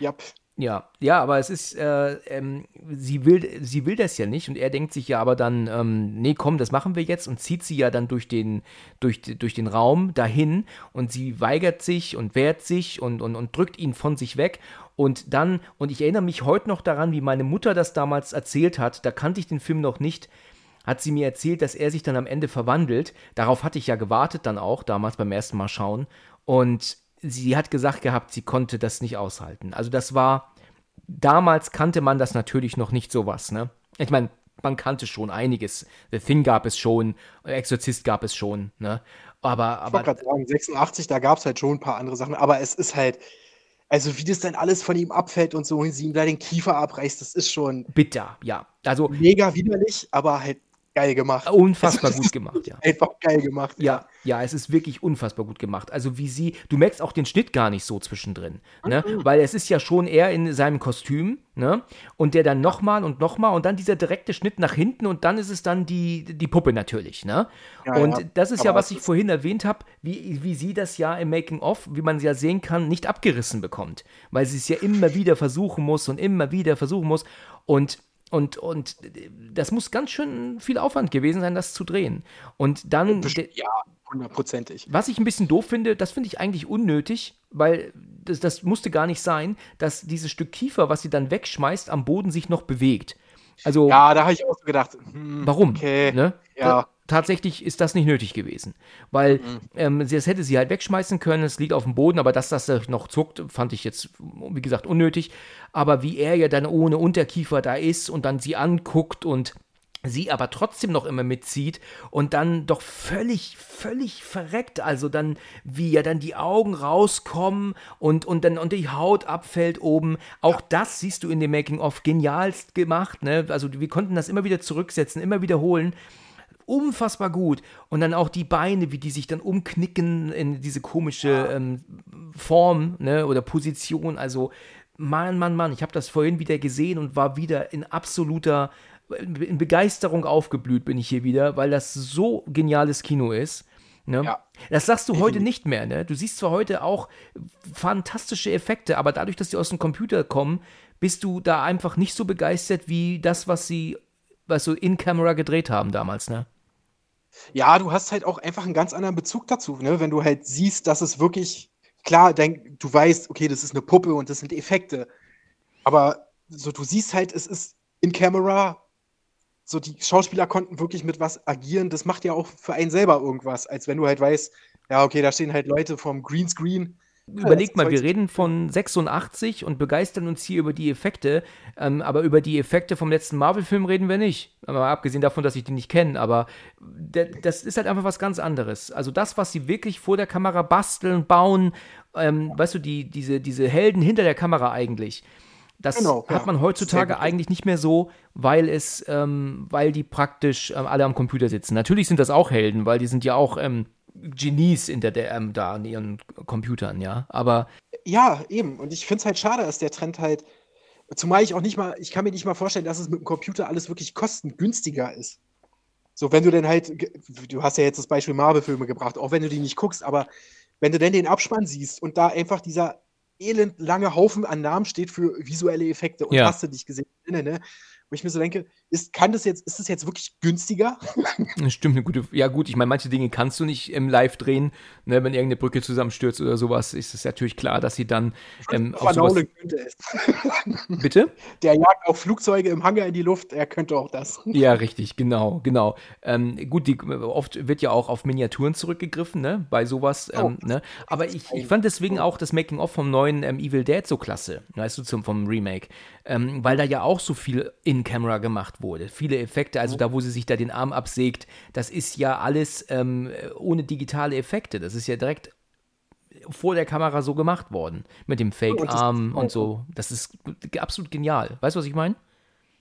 Yep. Ja, ja, aber es ist, äh, ähm, sie, will, sie will das ja nicht und er denkt sich ja aber dann, ähm, nee, komm, das machen wir jetzt und zieht sie ja dann durch den, durch, durch den Raum dahin und sie weigert sich und wehrt sich und, und, und drückt ihn von sich weg und dann, und ich erinnere mich heute noch daran, wie meine Mutter das damals erzählt hat, da kannte ich den Film noch nicht, hat sie mir erzählt, dass er sich dann am Ende verwandelt. Darauf hatte ich ja gewartet dann auch, damals beim ersten Mal schauen. Und sie hat gesagt gehabt, sie konnte das nicht aushalten. Also das war, damals kannte man das natürlich noch nicht sowas, ne? Ich meine, man kannte schon einiges. The Thing gab es schon, Exorzist gab es schon, ne? Aber, aber. Ich wollte gerade sagen, 86, da gab es halt schon ein paar andere Sachen, aber es ist halt, also wie das dann alles von ihm abfällt und so und sie ihm da den Kiefer abreißt, das ist schon. Bitter, ja. Also. Mega widerlich, aber halt geil gemacht. Unfassbar gut gemacht, ja. Einfach geil gemacht. Ja, ja, es ist wirklich unfassbar gut gemacht. Also wie sie, du merkst auch den Schnitt gar nicht so zwischendrin, ne? Mhm. Weil es ist ja schon eher in seinem Kostüm, ne? Und der dann nochmal und nochmal und dann dieser direkte Schnitt nach hinten und dann ist es dann die, die Puppe natürlich, ne? Ja, und ja. das ist Aber ja, was ich vorhin erwähnt habe, wie, wie sie das ja im Making-of, wie man ja sehen kann, nicht abgerissen bekommt. Weil sie es ja immer wieder versuchen muss und immer wieder versuchen muss. Und und, und das muss ganz schön viel Aufwand gewesen sein, das zu drehen. Und dann. Ja, hundertprozentig. Was ich ein bisschen doof finde, das finde ich eigentlich unnötig, weil das, das musste gar nicht sein, dass dieses Stück Kiefer, was sie dann wegschmeißt, am Boden sich noch bewegt. Also, ja, da habe ich auch so gedacht. Hm, warum? Okay. Ne? Ja tatsächlich ist das nicht nötig gewesen. Weil mhm. ähm, das hätte sie halt wegschmeißen können, es liegt auf dem Boden, aber dass das noch zuckt, fand ich jetzt, wie gesagt, unnötig. Aber wie er ja dann ohne Unterkiefer da ist und dann sie anguckt und sie aber trotzdem noch immer mitzieht und dann doch völlig, völlig verreckt, also dann, wie ja dann die Augen rauskommen und, und dann und die Haut abfällt oben. Auch das siehst du in dem Making-of genialst gemacht, ne? Also wir konnten das immer wieder zurücksetzen, immer wiederholen unfassbar gut. Und dann auch die Beine, wie die sich dann umknicken in diese komische ähm, Form ne, oder Position. Also, Mann, Mann, Mann, ich habe das vorhin wieder gesehen und war wieder in absoluter in Begeisterung aufgeblüht bin ich hier wieder, weil das so geniales Kino ist. Ne? Ja. Das sagst du heute nicht mehr, ne? Du siehst zwar heute auch fantastische Effekte, aber dadurch, dass die aus dem Computer kommen, bist du da einfach nicht so begeistert wie das, was sie, was so in Camera gedreht haben damals, ne? Ja, du hast halt auch einfach einen ganz anderen Bezug dazu, ne? Wenn du halt siehst, dass es wirklich, klar, denk, du weißt, okay, das ist eine Puppe und das sind Effekte. Aber so du siehst halt, es ist in Camera, so die Schauspieler konnten wirklich mit was agieren. Das macht ja auch für einen selber irgendwas, als wenn du halt weißt, ja, okay, da stehen halt Leute vom Greenscreen Überleg mal, wir reden von 86 und begeistern uns hier über die Effekte, ähm, aber über die Effekte vom letzten Marvel-Film reden wir nicht. Aber abgesehen davon, dass ich die nicht kenne, aber das ist halt einfach was ganz anderes. Also das, was sie wirklich vor der Kamera basteln, bauen, ähm, weißt du, die, diese, diese Helden hinter der Kamera eigentlich. Das genau, hat man heutzutage eigentlich nicht mehr so, weil es, ähm, weil die praktisch ähm, alle am Computer sitzen. Natürlich sind das auch Helden, weil die sind ja auch ähm, Genies in der DM da an ihren Computern, ja. Aber. Ja, eben. Und ich finde es halt schade, dass der Trend halt. Zumal ich auch nicht mal, ich kann mir nicht mal vorstellen, dass es mit dem Computer alles wirklich kostengünstiger ist. So, wenn du denn halt, du hast ja jetzt das Beispiel Marvel-Filme gebracht, auch wenn du die nicht guckst, aber wenn du denn den Abspann siehst und da einfach dieser elendlange Haufen an Namen steht für visuelle Effekte und ja. hast du dich gesehen, ne? wo ich mir so denke, ist, kann das jetzt, ist das jetzt wirklich günstiger? Stimmt, eine gute, ja gut, ich meine, manche Dinge kannst du nicht im Live drehen, ne, wenn irgendeine Brücke zusammenstürzt oder sowas, ist es natürlich klar, dass sie dann ähm, auf sowas könnte es. Bitte? Der jagt auch Flugzeuge im Hangar in die Luft, er könnte auch das. Ja, richtig, genau, genau. Ähm, gut, die, oft wird ja auch auf Miniaturen zurückgegriffen, ne, bei sowas, ähm, oh, ne, aber ich, ich fand deswegen auch das Making-of vom neuen ähm, Evil Dead so klasse, weißt du, zum, vom Remake, ähm, weil da ja auch so viel in-Camera gemacht wurde. Viele Effekte, also da, wo sie sich da den Arm absägt, das ist ja alles ähm, ohne digitale Effekte. Das ist ja direkt vor der Kamera so gemacht worden. Mit dem Fake-Arm und, und so. Das ist absolut genial. Weißt du, was ich meine?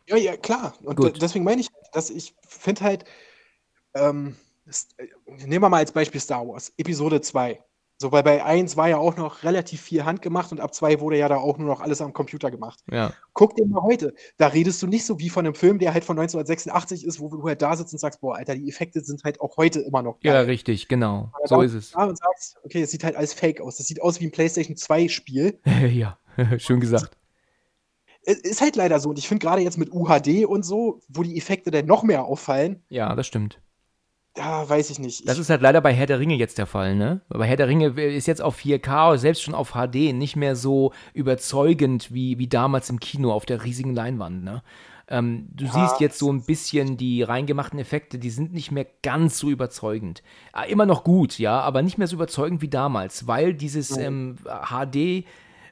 Ja, ja, klar. Und Gut. deswegen meine ich, dass ich finde halt, ähm, äh, nehmen wir mal als Beispiel Star Wars, Episode 2. So, weil bei 1 war ja auch noch relativ viel handgemacht und ab 2 wurde ja da auch nur noch alles am Computer gemacht. Ja. Guck dir mal heute. Da redest du nicht so wie von einem Film, der halt von 1986 ist, wo du halt da sitzt und sagst, boah, Alter, die Effekte sind halt auch heute immer noch geil. Ja, richtig, genau. So ist es. Da und sagst, okay, es sieht halt alles fake aus. Das sieht aus wie ein PlayStation 2 Spiel. ja, schön gesagt. Es ist halt leider so. Und ich finde gerade jetzt mit UHD und so, wo die Effekte dann noch mehr auffallen. Ja, das stimmt ja, weiß ich nicht. Das ist halt leider bei Herr der Ringe jetzt der Fall, ne? Bei Herr der Ringe ist jetzt auf 4K, selbst schon auf HD, nicht mehr so überzeugend wie, wie damals im Kino auf der riesigen Leinwand, ne? Ähm, du ja, siehst jetzt so ein bisschen die reingemachten Effekte, die sind nicht mehr ganz so überzeugend. Ah, immer noch gut, ja, aber nicht mehr so überzeugend wie damals, weil dieses ähm, HD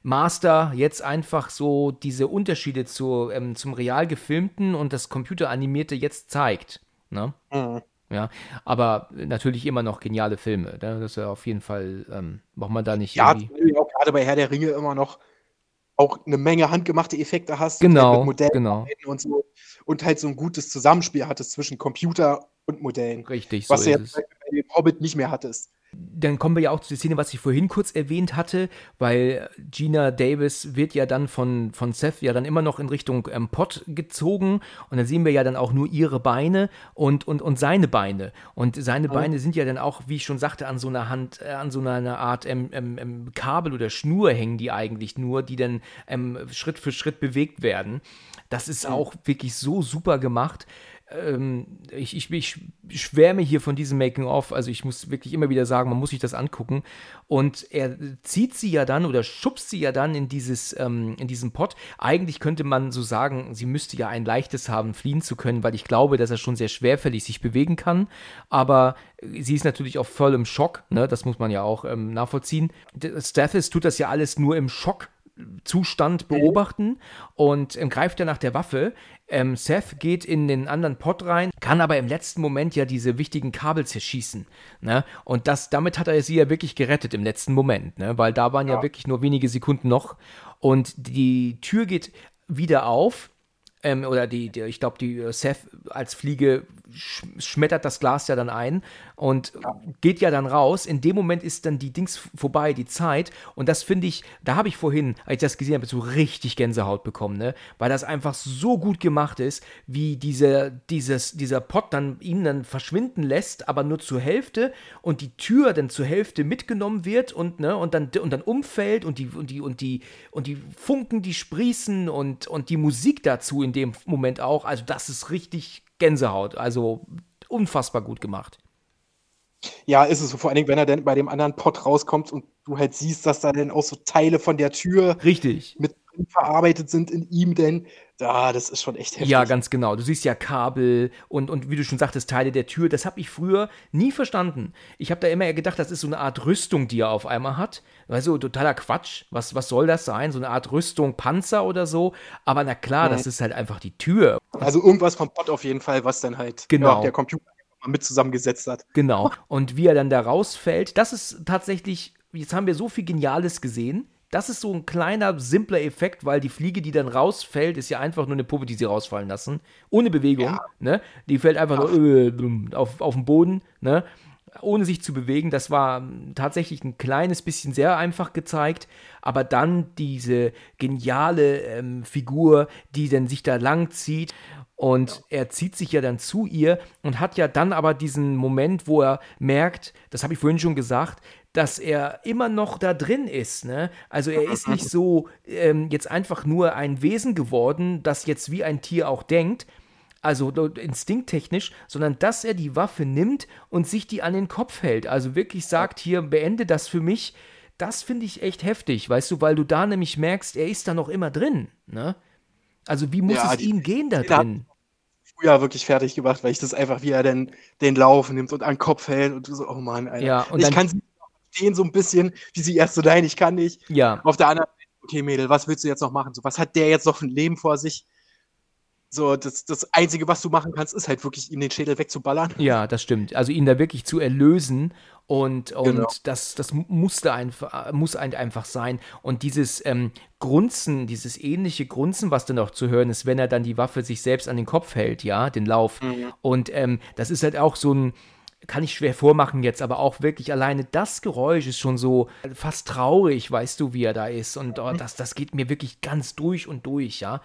Master jetzt einfach so diese Unterschiede zu, ähm, zum real gefilmten und das computeranimierte jetzt zeigt. Ne? Mhm. Ja, aber natürlich immer noch geniale Filme. Ne? Das ist ja auf jeden Fall, ähm, braucht man da nicht. Ja, auch gerade bei Herr der Ringe immer noch auch eine Menge handgemachte Effekte hast. Genau, halt genau. Und, so, und halt so ein gutes Zusammenspiel hattest zwischen Computer und Modellen. Richtig, so was du jetzt bei dem Hobbit nicht mehr hattest. Dann kommen wir ja auch zu der Szene, was ich vorhin kurz erwähnt hatte, weil Gina Davis wird ja dann von, von Seth ja dann immer noch in Richtung ähm, Pott gezogen und dann sehen wir ja dann auch nur ihre Beine und, und, und seine Beine. Und seine oh. Beine sind ja dann auch, wie ich schon sagte, an so einer Hand, äh, an so einer Art ähm, ähm, ähm Kabel oder Schnur hängen die eigentlich nur, die dann ähm, Schritt für Schritt bewegt werden. Das ist auch wirklich so super gemacht ähm, ich, ich, ich schwärme hier von diesem Making-of, also ich muss wirklich immer wieder sagen, man muss sich das angucken. Und er zieht sie ja dann oder schubst sie ja dann in dieses, ähm, in diesen Pott. Eigentlich könnte man so sagen, sie müsste ja ein leichtes haben, fliehen zu können, weil ich glaube, dass er schon sehr schwerfällig sich bewegen kann. Aber sie ist natürlich auch voll im Schock, ne? das muss man ja auch ähm, nachvollziehen. Stathis tut das ja alles nur im Schock Zustand beobachten und ähm, greift er nach der Waffe. Ähm, Seth geht in den anderen Pod rein, kann aber im letzten Moment ja diese wichtigen Kabel zerschießen. Ne? Und das, damit hat er sie ja wirklich gerettet im letzten Moment, ne? weil da waren ja. ja wirklich nur wenige Sekunden noch. Und die Tür geht wieder auf ähm, oder die, die ich glaube, die äh, Seth als Fliege schmettert das Glas ja dann ein und geht ja dann raus. In dem Moment ist dann die Dings vorbei, die Zeit. Und das finde ich, da habe ich vorhin, als ich das gesehen habe, so richtig Gänsehaut bekommen, ne? Weil das einfach so gut gemacht ist, wie diese, dieses, dieser Pot dann ihn dann verschwinden lässt, aber nur zur Hälfte und die Tür dann zur Hälfte mitgenommen wird und, ne, und dann, und dann umfällt und die, und die, und die, und die Funken, die sprießen und, und die Musik dazu in dem Moment auch. Also das ist richtig Gänsehaut. Also unfassbar gut gemacht. Ja, ist es so. Vor allen Dingen, wenn er dann bei dem anderen Pot rauskommt und du halt siehst, dass da dann auch so Teile von der Tür Richtig. mit verarbeitet sind in ihm denn. Ja, das ist schon echt heftig. Ja, ganz genau. Du siehst ja Kabel und, und wie du schon sagtest, Teile der Tür. Das habe ich früher nie verstanden. Ich habe da immer gedacht, das ist so eine Art Rüstung, die er auf einmal hat. Weißt du, totaler Quatsch. Was, was soll das sein? So eine Art Rüstung, Panzer oder so. Aber na klar, mhm. das ist halt einfach die Tür. Also irgendwas vom Pott auf jeden Fall, was dann halt genau. ja, der Computer mit zusammengesetzt hat. Genau. Und wie er dann da rausfällt, das ist tatsächlich, jetzt haben wir so viel Geniales gesehen das ist so ein kleiner, simpler Effekt, weil die Fliege, die dann rausfällt, ist ja einfach nur eine Puppe, die sie rausfallen lassen. Ohne Bewegung. Ja. Ne? Die fällt einfach Ach. nur äh, auf, auf den Boden, ne? ohne sich zu bewegen. Das war tatsächlich ein kleines bisschen sehr einfach gezeigt. Aber dann diese geniale ähm, Figur, die dann sich da lang zieht. Und er zieht sich ja dann zu ihr und hat ja dann aber diesen Moment, wo er merkt, das habe ich vorhin schon gesagt, dass er immer noch da drin ist. Ne? Also er ist nicht so ähm, jetzt einfach nur ein Wesen geworden, das jetzt wie ein Tier auch denkt, also instinkttechnisch, sondern dass er die Waffe nimmt und sich die an den Kopf hält. Also wirklich sagt, hier, beende das für mich. Das finde ich echt heftig, weißt du, weil du da nämlich merkst, er ist da noch immer drin. Ne? Also wie muss ja, es die, ihm gehen da drin? Früher wirklich fertig gemacht, weil ich das einfach, wie er denn den Lauf nimmt und an den Kopf hält und du so, oh Mann, Alter. Ja, und ich kann sie verstehen so ein bisschen, wie sie erst so, nein, ich kann nicht. Ja. Auf der anderen Seite, okay, Mädel, was willst du jetzt noch machen? So, was hat der jetzt noch für ein Leben vor sich? So, das, das Einzige, was du machen kannst, ist halt wirklich ihm den Schädel wegzuballern. Ja, das stimmt. Also ihn da wirklich zu erlösen und, und genau. das, das musste einfach, muss einfach sein. Und dieses ähm, Grunzen, dieses ähnliche Grunzen, was dann auch zu hören ist, wenn er dann die Waffe sich selbst an den Kopf hält, ja, den Lauf. Mhm. Und ähm, das ist halt auch so ein, kann ich schwer vormachen jetzt, aber auch wirklich alleine das Geräusch ist schon so fast traurig, weißt du, wie er da ist. Und oh, das, das geht mir wirklich ganz durch und durch, ja.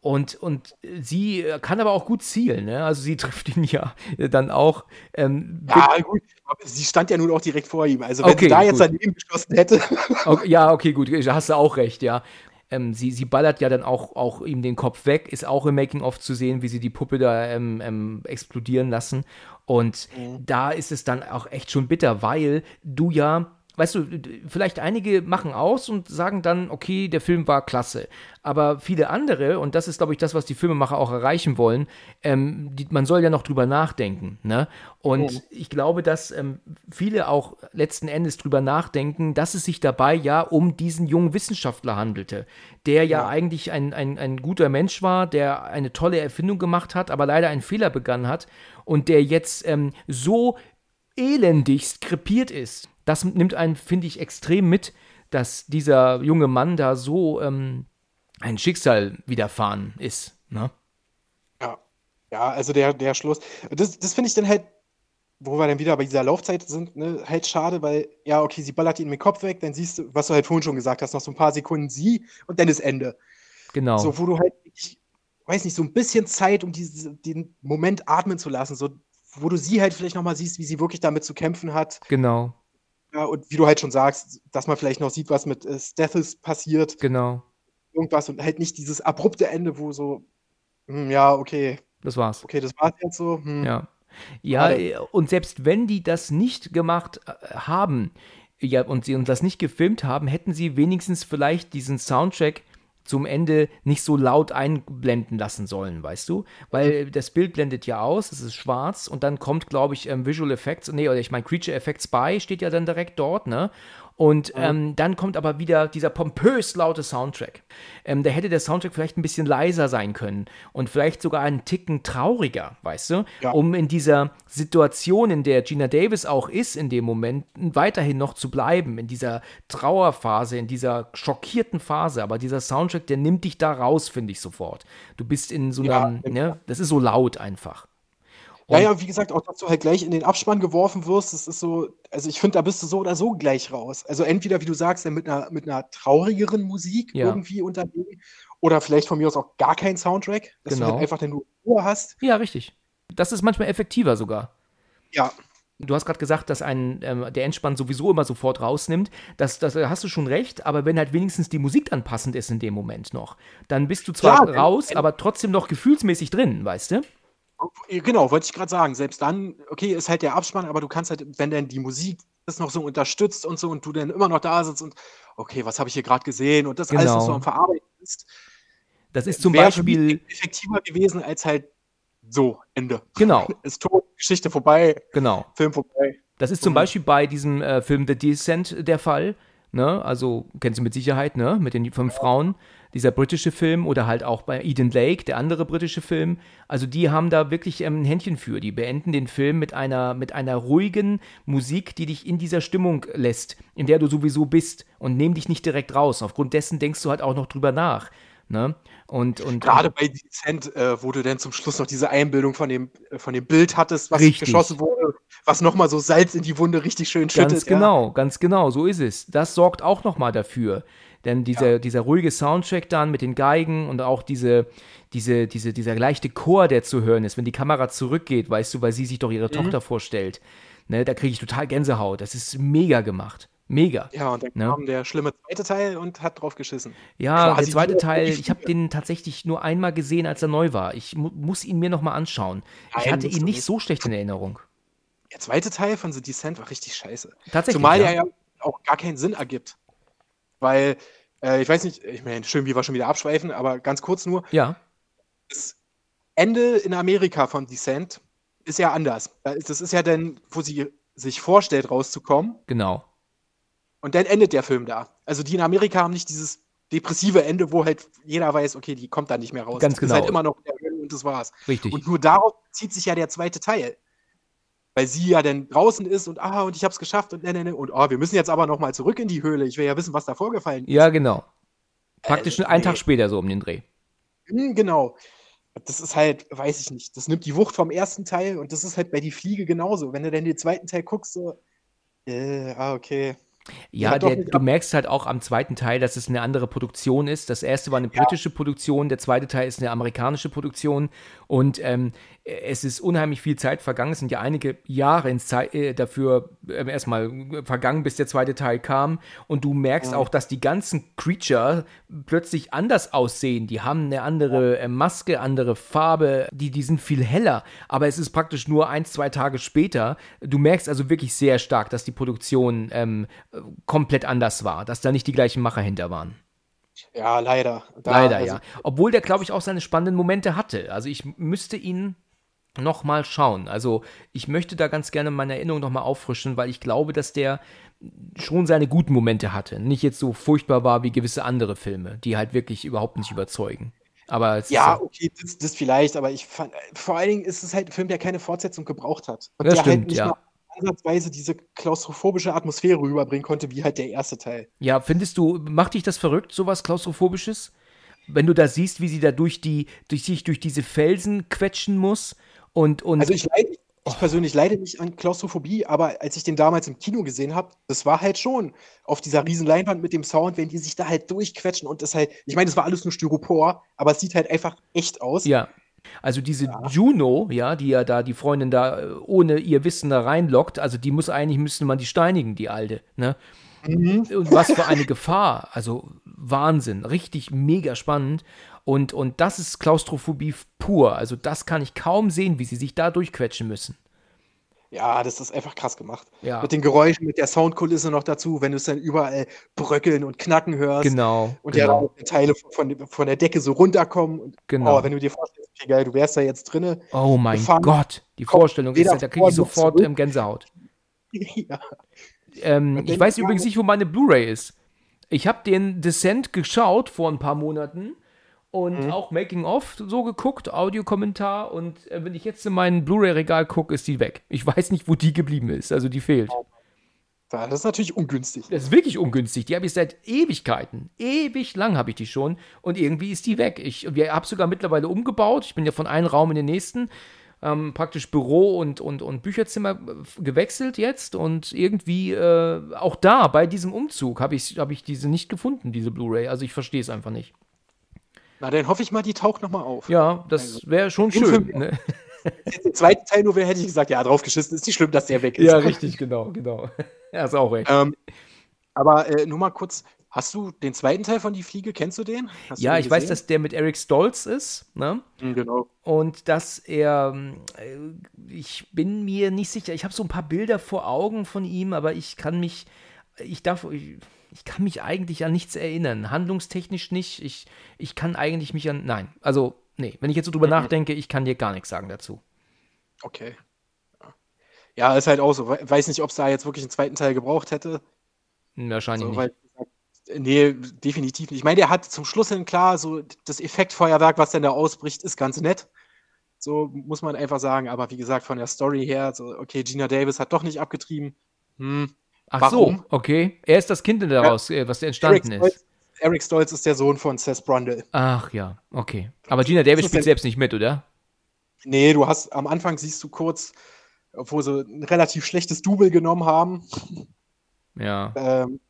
Und, und sie kann aber auch gut zielen, ne? Also sie trifft ihn ja dann auch. Ähm, ja, gut, sie stand ja nun auch direkt vor ihm. Also wenn okay, sie da jetzt daneben geschossen hätte. Okay, ja, okay, gut, da hast du auch recht, ja. Ähm, sie, sie ballert ja dann auch, auch ihm den Kopf weg, ist auch im Making-of zu sehen, wie sie die Puppe da ähm, ähm, explodieren lassen. Und mhm. da ist es dann auch echt schon bitter, weil du ja weißt du, vielleicht einige machen aus und sagen dann, okay, der Film war klasse. Aber viele andere, und das ist, glaube ich, das, was die Filmemacher auch erreichen wollen, ähm, die, man soll ja noch drüber nachdenken. Ne? Und oh. ich glaube, dass ähm, viele auch letzten Endes drüber nachdenken, dass es sich dabei ja um diesen jungen Wissenschaftler handelte, der ja, ja eigentlich ein, ein, ein guter Mensch war, der eine tolle Erfindung gemacht hat, aber leider einen Fehler begangen hat und der jetzt ähm, so elendigst krepiert ist das nimmt einen, finde ich, extrem mit, dass dieser junge Mann da so ähm, ein Schicksal widerfahren ist. Ne? Ja, ja, also der, der Schluss. Das, das finde ich dann halt, wo wir dann wieder bei dieser Laufzeit sind, ne, halt schade, weil, ja, okay, sie ballert ihn mit dem Kopf weg, dann siehst du, was du halt vorhin schon gesagt hast, noch so ein paar Sekunden sie und dann ist Ende. Genau. So, wo du halt, ich weiß nicht, so ein bisschen Zeit, um diese, den Moment atmen zu lassen, so, wo du sie halt vielleicht nochmal siehst, wie sie wirklich damit zu kämpfen hat. Genau. Ja, und wie du halt schon sagst, dass man vielleicht noch sieht, was mit äh, Stethis passiert. Genau. Irgendwas und halt nicht dieses abrupte Ende, wo so, hm, ja, okay. Das war's. Okay, das war's jetzt so. Hm. Ja. Ja, also. und selbst wenn die das nicht gemacht äh, haben, ja, und sie uns das nicht gefilmt haben, hätten sie wenigstens vielleicht diesen Soundtrack zum Ende nicht so laut einblenden lassen sollen, weißt du? Weil das Bild blendet ja aus, es ist schwarz und dann kommt, glaube ich, ähm, Visual Effects, nee, oder ich meine Creature Effects by steht ja dann direkt dort, ne? Und mhm. ähm, dann kommt aber wieder dieser pompös laute Soundtrack. Ähm, da hätte der Soundtrack vielleicht ein bisschen leiser sein können und vielleicht sogar einen Ticken trauriger, weißt du? Ja. Um in dieser Situation, in der Gina Davis auch ist in dem Moment, weiterhin noch zu bleiben, in dieser Trauerphase, in dieser schockierten Phase. Aber dieser Soundtrack, der nimmt dich da raus, finde ich sofort. Du bist in so einem, ja, ne? Das ist so laut einfach. Und ja, ja, wie gesagt, auch dass du halt gleich in den Abspann geworfen wirst, das ist so, also ich finde, da bist du so oder so gleich raus. Also entweder, wie du sagst, mit einer, mit einer traurigeren Musik ja. irgendwie unterlegen oder vielleicht von mir aus auch gar kein Soundtrack, dass genau. du halt genau. einfach nur Ruhe hast. Ja, richtig. Das ist manchmal effektiver sogar. Ja. Du hast gerade gesagt, dass ein, ähm, der Endspann sowieso immer sofort rausnimmt. Das, das hast du schon recht, aber wenn halt wenigstens die Musik dann passend ist in dem Moment noch, dann bist du zwar ja, raus, wenn, aber trotzdem noch gefühlsmäßig drin, weißt du? Genau, wollte ich gerade sagen. Selbst dann, okay, ist halt der Abspann, aber du kannst halt, wenn dann die Musik das noch so unterstützt und so und du dann immer noch da sitzt und okay, was habe ich hier gerade gesehen und das genau. alles noch so genau. am Verarbeiten ist. Das ist zum Beispiel effektiver gewesen als halt so, Ende. Genau. Ist tot, Geschichte vorbei. Genau. Film vorbei. Das ist zum Beispiel bei diesem äh, Film The Descent der Fall. Ne? Also, kennst du mit Sicherheit, ne? Mit den fünf. Frauen. Dieser britische Film oder halt auch bei Eden Lake, der andere britische Film. Also, die haben da wirklich ähm, ein Händchen für. Die beenden den Film mit einer, mit einer ruhigen Musik, die dich in dieser Stimmung lässt, in der du sowieso bist und nehmen dich nicht direkt raus. Aufgrund dessen denkst du halt auch noch drüber nach. Ne? Und, und, Gerade bei Dezent, äh, wo du dann zum Schluss noch diese Einbildung von dem, äh, von dem Bild hattest, was richtig. geschossen wurde, was nochmal so Salz in die Wunde richtig schön schüttet. Ganz genau, ja. ganz genau, so ist es. Das sorgt auch nochmal dafür. Denn dieser, ja. dieser ruhige Soundtrack dann mit den Geigen und auch diese, diese, diese, dieser leichte Chor, der zu hören ist, wenn die Kamera zurückgeht, weißt du, weil sie sich doch ihre mhm. Tochter vorstellt. Ne, da kriege ich total Gänsehaut. Das ist mega gemacht. Mega. Ja, und dann ne? kam der schlimme zweite Teil und hat drauf geschissen. Ja, Quasi der zweite Teil, ich habe den tatsächlich nur einmal gesehen, als er neu war. Ich mu muss ihn mir nochmal anschauen. Nein, ich hatte ihn nicht so schlecht in Erinnerung. Der zweite Teil von The Descent war richtig scheiße. Tatsächlich. Zumal ja. er ja auch gar keinen Sinn ergibt. Weil, äh, ich weiß nicht, ich meine, schön, wie wir schon wieder abschweifen, aber ganz kurz nur. Ja. Das Ende in Amerika von Descent ist ja anders. Das ist ja dann, wo sie sich vorstellt, rauszukommen. Genau. Und dann endet der Film da. Also die in Amerika haben nicht dieses depressive Ende, wo halt jeder weiß, okay, die kommt da nicht mehr raus. Ganz genau. Ist halt immer noch in der Hölle und das war's. Richtig. Und nur darauf zieht sich ja der zweite Teil. Weil sie ja dann draußen ist und ah, und ich hab's geschafft und ne, ne, ne, und oh, wir müssen jetzt aber nochmal zurück in die Höhle. Ich will ja wissen, was da vorgefallen ist. Ja, genau. Praktisch äh, einen nee. Tag später so um den Dreh. Hm, genau. Das ist halt, weiß ich nicht, das nimmt die Wucht vom ersten Teil und das ist halt bei die Fliege genauso. Wenn du dann den zweiten Teil guckst, so, äh, ah, okay. Ja, der, du merkst halt auch am zweiten Teil, dass es eine andere Produktion ist. Das erste war eine britische ja. Produktion, der zweite Teil ist eine amerikanische Produktion und ähm, es ist unheimlich viel Zeit vergangen. Es sind ja einige Jahre ins Zeit, äh, dafür äh, erstmal vergangen, bis der zweite Teil kam. Und du merkst ja. auch, dass die ganzen Creature plötzlich anders aussehen. Die haben eine andere äh, Maske, andere Farbe, die, die sind viel heller. Aber es ist praktisch nur ein, zwei Tage später. Du merkst also wirklich sehr stark, dass die Produktion ähm, komplett anders war, dass da nicht die gleichen Macher hinter waren. Ja, leider. Da, leider, also, ja. Obwohl der, glaube ich, auch seine spannenden Momente hatte. Also ich müsste ihn noch mal schauen. Also ich möchte da ganz gerne meine Erinnerung noch mal auffrischen, weil ich glaube, dass der schon seine guten Momente hatte. Nicht jetzt so furchtbar war wie gewisse andere Filme, die halt wirklich überhaupt nicht überzeugen. Aber ja, okay, das, das, vielleicht, aber ich fand, vor allen Dingen ist es halt ein Film, der keine Fortsetzung gebraucht hat. Und das der halt stimmt, halt nicht ja. mal ansatzweise diese klaustrophobische Atmosphäre rüberbringen konnte, wie halt der erste Teil. Ja, findest du, macht dich das verrückt, sowas Klaustrophobisches? Wenn du da siehst, wie sie da durch die, durch sich durch diese Felsen quetschen muss und. und also ich leide, ich persönlich leide nicht an Klaustrophobie, aber als ich den damals im Kino gesehen habe, das war halt schon auf dieser riesen Leinwand mit dem Sound, wenn die sich da halt durchquetschen und das halt, ich meine, das war alles nur Styropor, aber es sieht halt einfach echt aus. Ja. Also diese ja. Juno, ja, die ja da die Freundin da äh, ohne ihr Wissen da reinlockt, also die muss eigentlich, müsste man die steinigen, die Alte, ne? Mhm. Und was für eine Gefahr. Also Wahnsinn. Richtig mega spannend. Und, und das ist Klaustrophobie pur. Also das kann ich kaum sehen, wie sie sich da durchquetschen müssen. Ja, das ist einfach krass gemacht. Ja. Mit den Geräuschen, mit der Soundkulisse noch dazu, wenn du es dann überall bröckeln und knacken hörst. Genau. Und genau. ja Teile von, von der Decke so runterkommen. Und, genau. Oh, wenn du dir vorstellst, geil, du wärst da jetzt drinne. Oh mein gefahren, Gott, die Vorstellung ist, da kriege ich sofort ähm, Gänsehaut. ja. Ähm, ich weiß übrigens nicht, wo meine Blu-ray ist. Ich habe den Descent geschaut vor ein paar Monaten und mhm. auch Making of so geguckt, Audiokommentar und äh, wenn ich jetzt in mein Blu-ray-Regal gucke, ist die weg. Ich weiß nicht, wo die geblieben ist, also die fehlt. Das ist natürlich ungünstig. Das ist wirklich ungünstig. Die habe ich seit Ewigkeiten. Ewig lang habe ich die schon und irgendwie ist die weg. Ich habe sogar mittlerweile umgebaut. Ich bin ja von einem Raum in den nächsten. Ähm, praktisch Büro und, und, und Bücherzimmer äh, gewechselt jetzt und irgendwie äh, auch da bei diesem Umzug habe ich, hab ich diese nicht gefunden, diese Blu-ray. Also ich verstehe es einfach nicht. Na, dann hoffe ich mal, die taucht nochmal auf. Ja, das also, wäre schon schön. Ne? Den zweiten Teil nur, hätte ich gesagt, ja, draufgeschissen, ist nicht schlimm, dass der weg ist. Ja, richtig, genau, genau. ja, ist auch recht. Ähm, aber äh, nur mal kurz, Hast du den zweiten Teil von Die Fliege? Kennst du den? Hast ja, den ich weiß, dass der mit Eric Stolz ist. Ne? Mhm, genau. Und dass er, äh, ich bin mir nicht sicher, ich habe so ein paar Bilder vor Augen von ihm, aber ich kann mich, ich darf, ich, ich kann mich eigentlich an nichts erinnern. Handlungstechnisch nicht. Ich, ich kann eigentlich mich an, nein, also, nee, wenn ich jetzt so drüber mhm. nachdenke, ich kann dir gar nichts sagen dazu. Okay. Ja, ist halt auch so. Weiß nicht, ob es da jetzt wirklich einen zweiten Teil gebraucht hätte. Wahrscheinlich so, nicht. Nee, definitiv nicht. Ich meine, der hat zum Schluss hin klar, so das Effektfeuerwerk, was dann da ausbricht, ist ganz nett. So muss man einfach sagen. Aber wie gesagt, von der Story her, so, okay, Gina Davis hat doch nicht abgetrieben. Hm, Ach warum? so, okay. Er ist das Kind daraus, ja. Äh, was entstanden Eric ist. Eric Stolz ist der Sohn von Seth Brundle. Ach ja, okay. Aber Gina Davis spielt selbst nicht mit, oder? Nee, du hast am Anfang siehst du kurz, obwohl sie ein relativ schlechtes Double genommen haben. Ja. Ähm,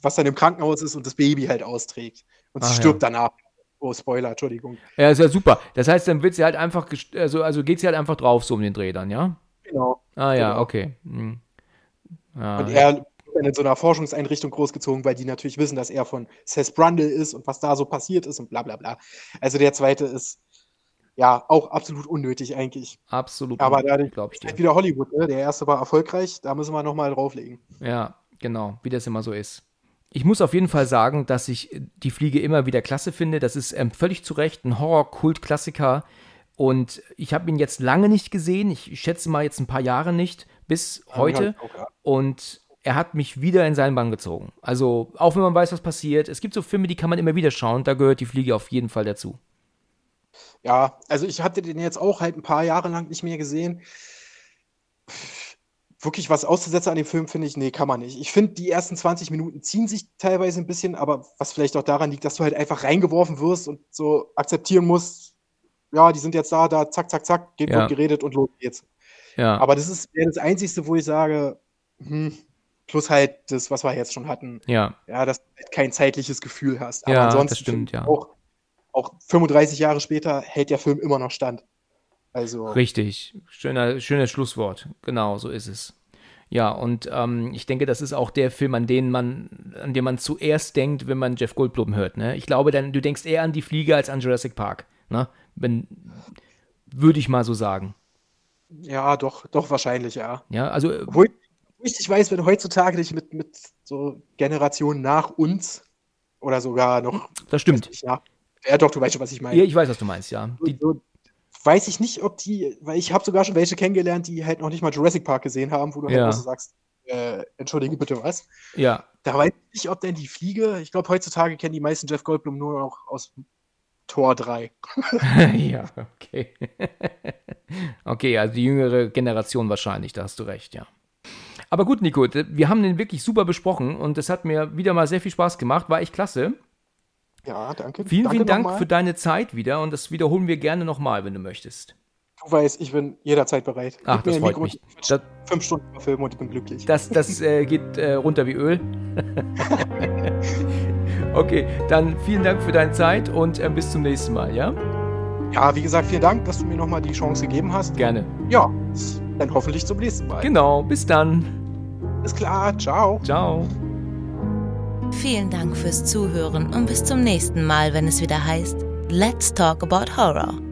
was dann im Krankenhaus ist und das Baby halt austrägt. Und sie Ach, stirbt ja. danach. Oh, Spoiler, Entschuldigung. Ja, ist ja super. Das heißt, dann wird sie halt einfach, also, also geht sie halt einfach drauf, so um den Dreh dann, ja? Genau. Ah ja, genau. okay. Hm. Ah, und er dann in so einer Forschungseinrichtung großgezogen, weil die natürlich wissen, dass er von Seth Brundle ist und was da so passiert ist und bla bla bla. Also der zweite ist ja auch absolut unnötig eigentlich. Absolut. Aber da glaube ich dir. Wieder Hollywood, ne? Der erste war erfolgreich, da müssen wir nochmal drauflegen. Ja, genau, wie das immer so ist. Ich muss auf jeden Fall sagen, dass ich die Fliege immer wieder klasse finde. Das ist ähm, völlig zu Recht ein Horror-Kult-Klassiker. Und ich habe ihn jetzt lange nicht gesehen. Ich schätze mal jetzt ein paar Jahre nicht, bis heute. Und er hat mich wieder in seinen Bann gezogen. Also, auch wenn man weiß, was passiert. Es gibt so Filme, die kann man immer wieder schauen. Da gehört die Fliege auf jeden Fall dazu. Ja, also ich hatte den jetzt auch halt ein paar Jahre lang nicht mehr gesehen wirklich was auszusetzen an dem Film, finde ich, nee, kann man nicht. Ich finde, die ersten 20 Minuten ziehen sich teilweise ein bisschen, aber was vielleicht auch daran liegt, dass du halt einfach reingeworfen wirst und so akzeptieren musst, ja, die sind jetzt da, da, zack, zack, zack, geht, ja. geredet und los geht's. Ja. Aber das ist das Einzige, wo ich sage, hm, plus halt das, was wir jetzt schon hatten. Ja. Ja, dass du halt kein zeitliches Gefühl hast. Aber ja, ansonsten das stimmt, ja. Auch, auch 35 Jahre später hält der Film immer noch stand. Also. Richtig. Schöner, schönes Schlusswort. Genau, so ist es. Ja, und ähm, ich denke, das ist auch der Film, an den man, an den man zuerst denkt, wenn man Jeff Goldblum hört. Ne? Ich glaube, dann, du denkst eher an die Fliege als an Jurassic Park. Ne? Wenn, würde ich mal so sagen. Ja, doch, doch wahrscheinlich, ja. Ja, also. Wo ich, ich nicht weiß, wenn heutzutage dich mit, mit so Generationen nach uns oder sogar noch. Das stimmt. Ja, ja, doch, du weißt schon, was ich meine. Ja, ich weiß, was du meinst, ja. Die, so, weiß ich nicht, ob die, weil ich habe sogar schon welche kennengelernt, die halt noch nicht mal Jurassic Park gesehen haben, wo du halt ja. halt so sagst, äh, entschuldige bitte was. Ja. Da weiß ich nicht, ob denn die Fliege, ich glaube heutzutage kennen die meisten Jeff Goldblum nur noch aus Tor 3. ja, okay. okay, also die jüngere Generation wahrscheinlich, da hast du recht, ja. Aber gut, Nico, wir haben den wirklich super besprochen und es hat mir wieder mal sehr viel Spaß gemacht, war echt klasse. Ja, danke. Vielen, danke vielen Dank für deine Zeit wieder und das wiederholen wir gerne nochmal, wenn du möchtest. Du weißt, ich bin jederzeit bereit. Ach, das freut mich. Das, fünf Stunden Film und ich bin glücklich. Das, das äh, geht äh, runter wie Öl. okay, dann vielen Dank für deine Zeit und äh, bis zum nächsten Mal, ja? Ja, wie gesagt, vielen Dank, dass du mir nochmal die Chance gegeben hast. Gerne. Ja, dann hoffentlich zum nächsten Mal. Genau, bis dann. Bis klar, ciao. Ciao. Vielen Dank fürs Zuhören und bis zum nächsten Mal, wenn es wieder heißt Let's Talk About Horror.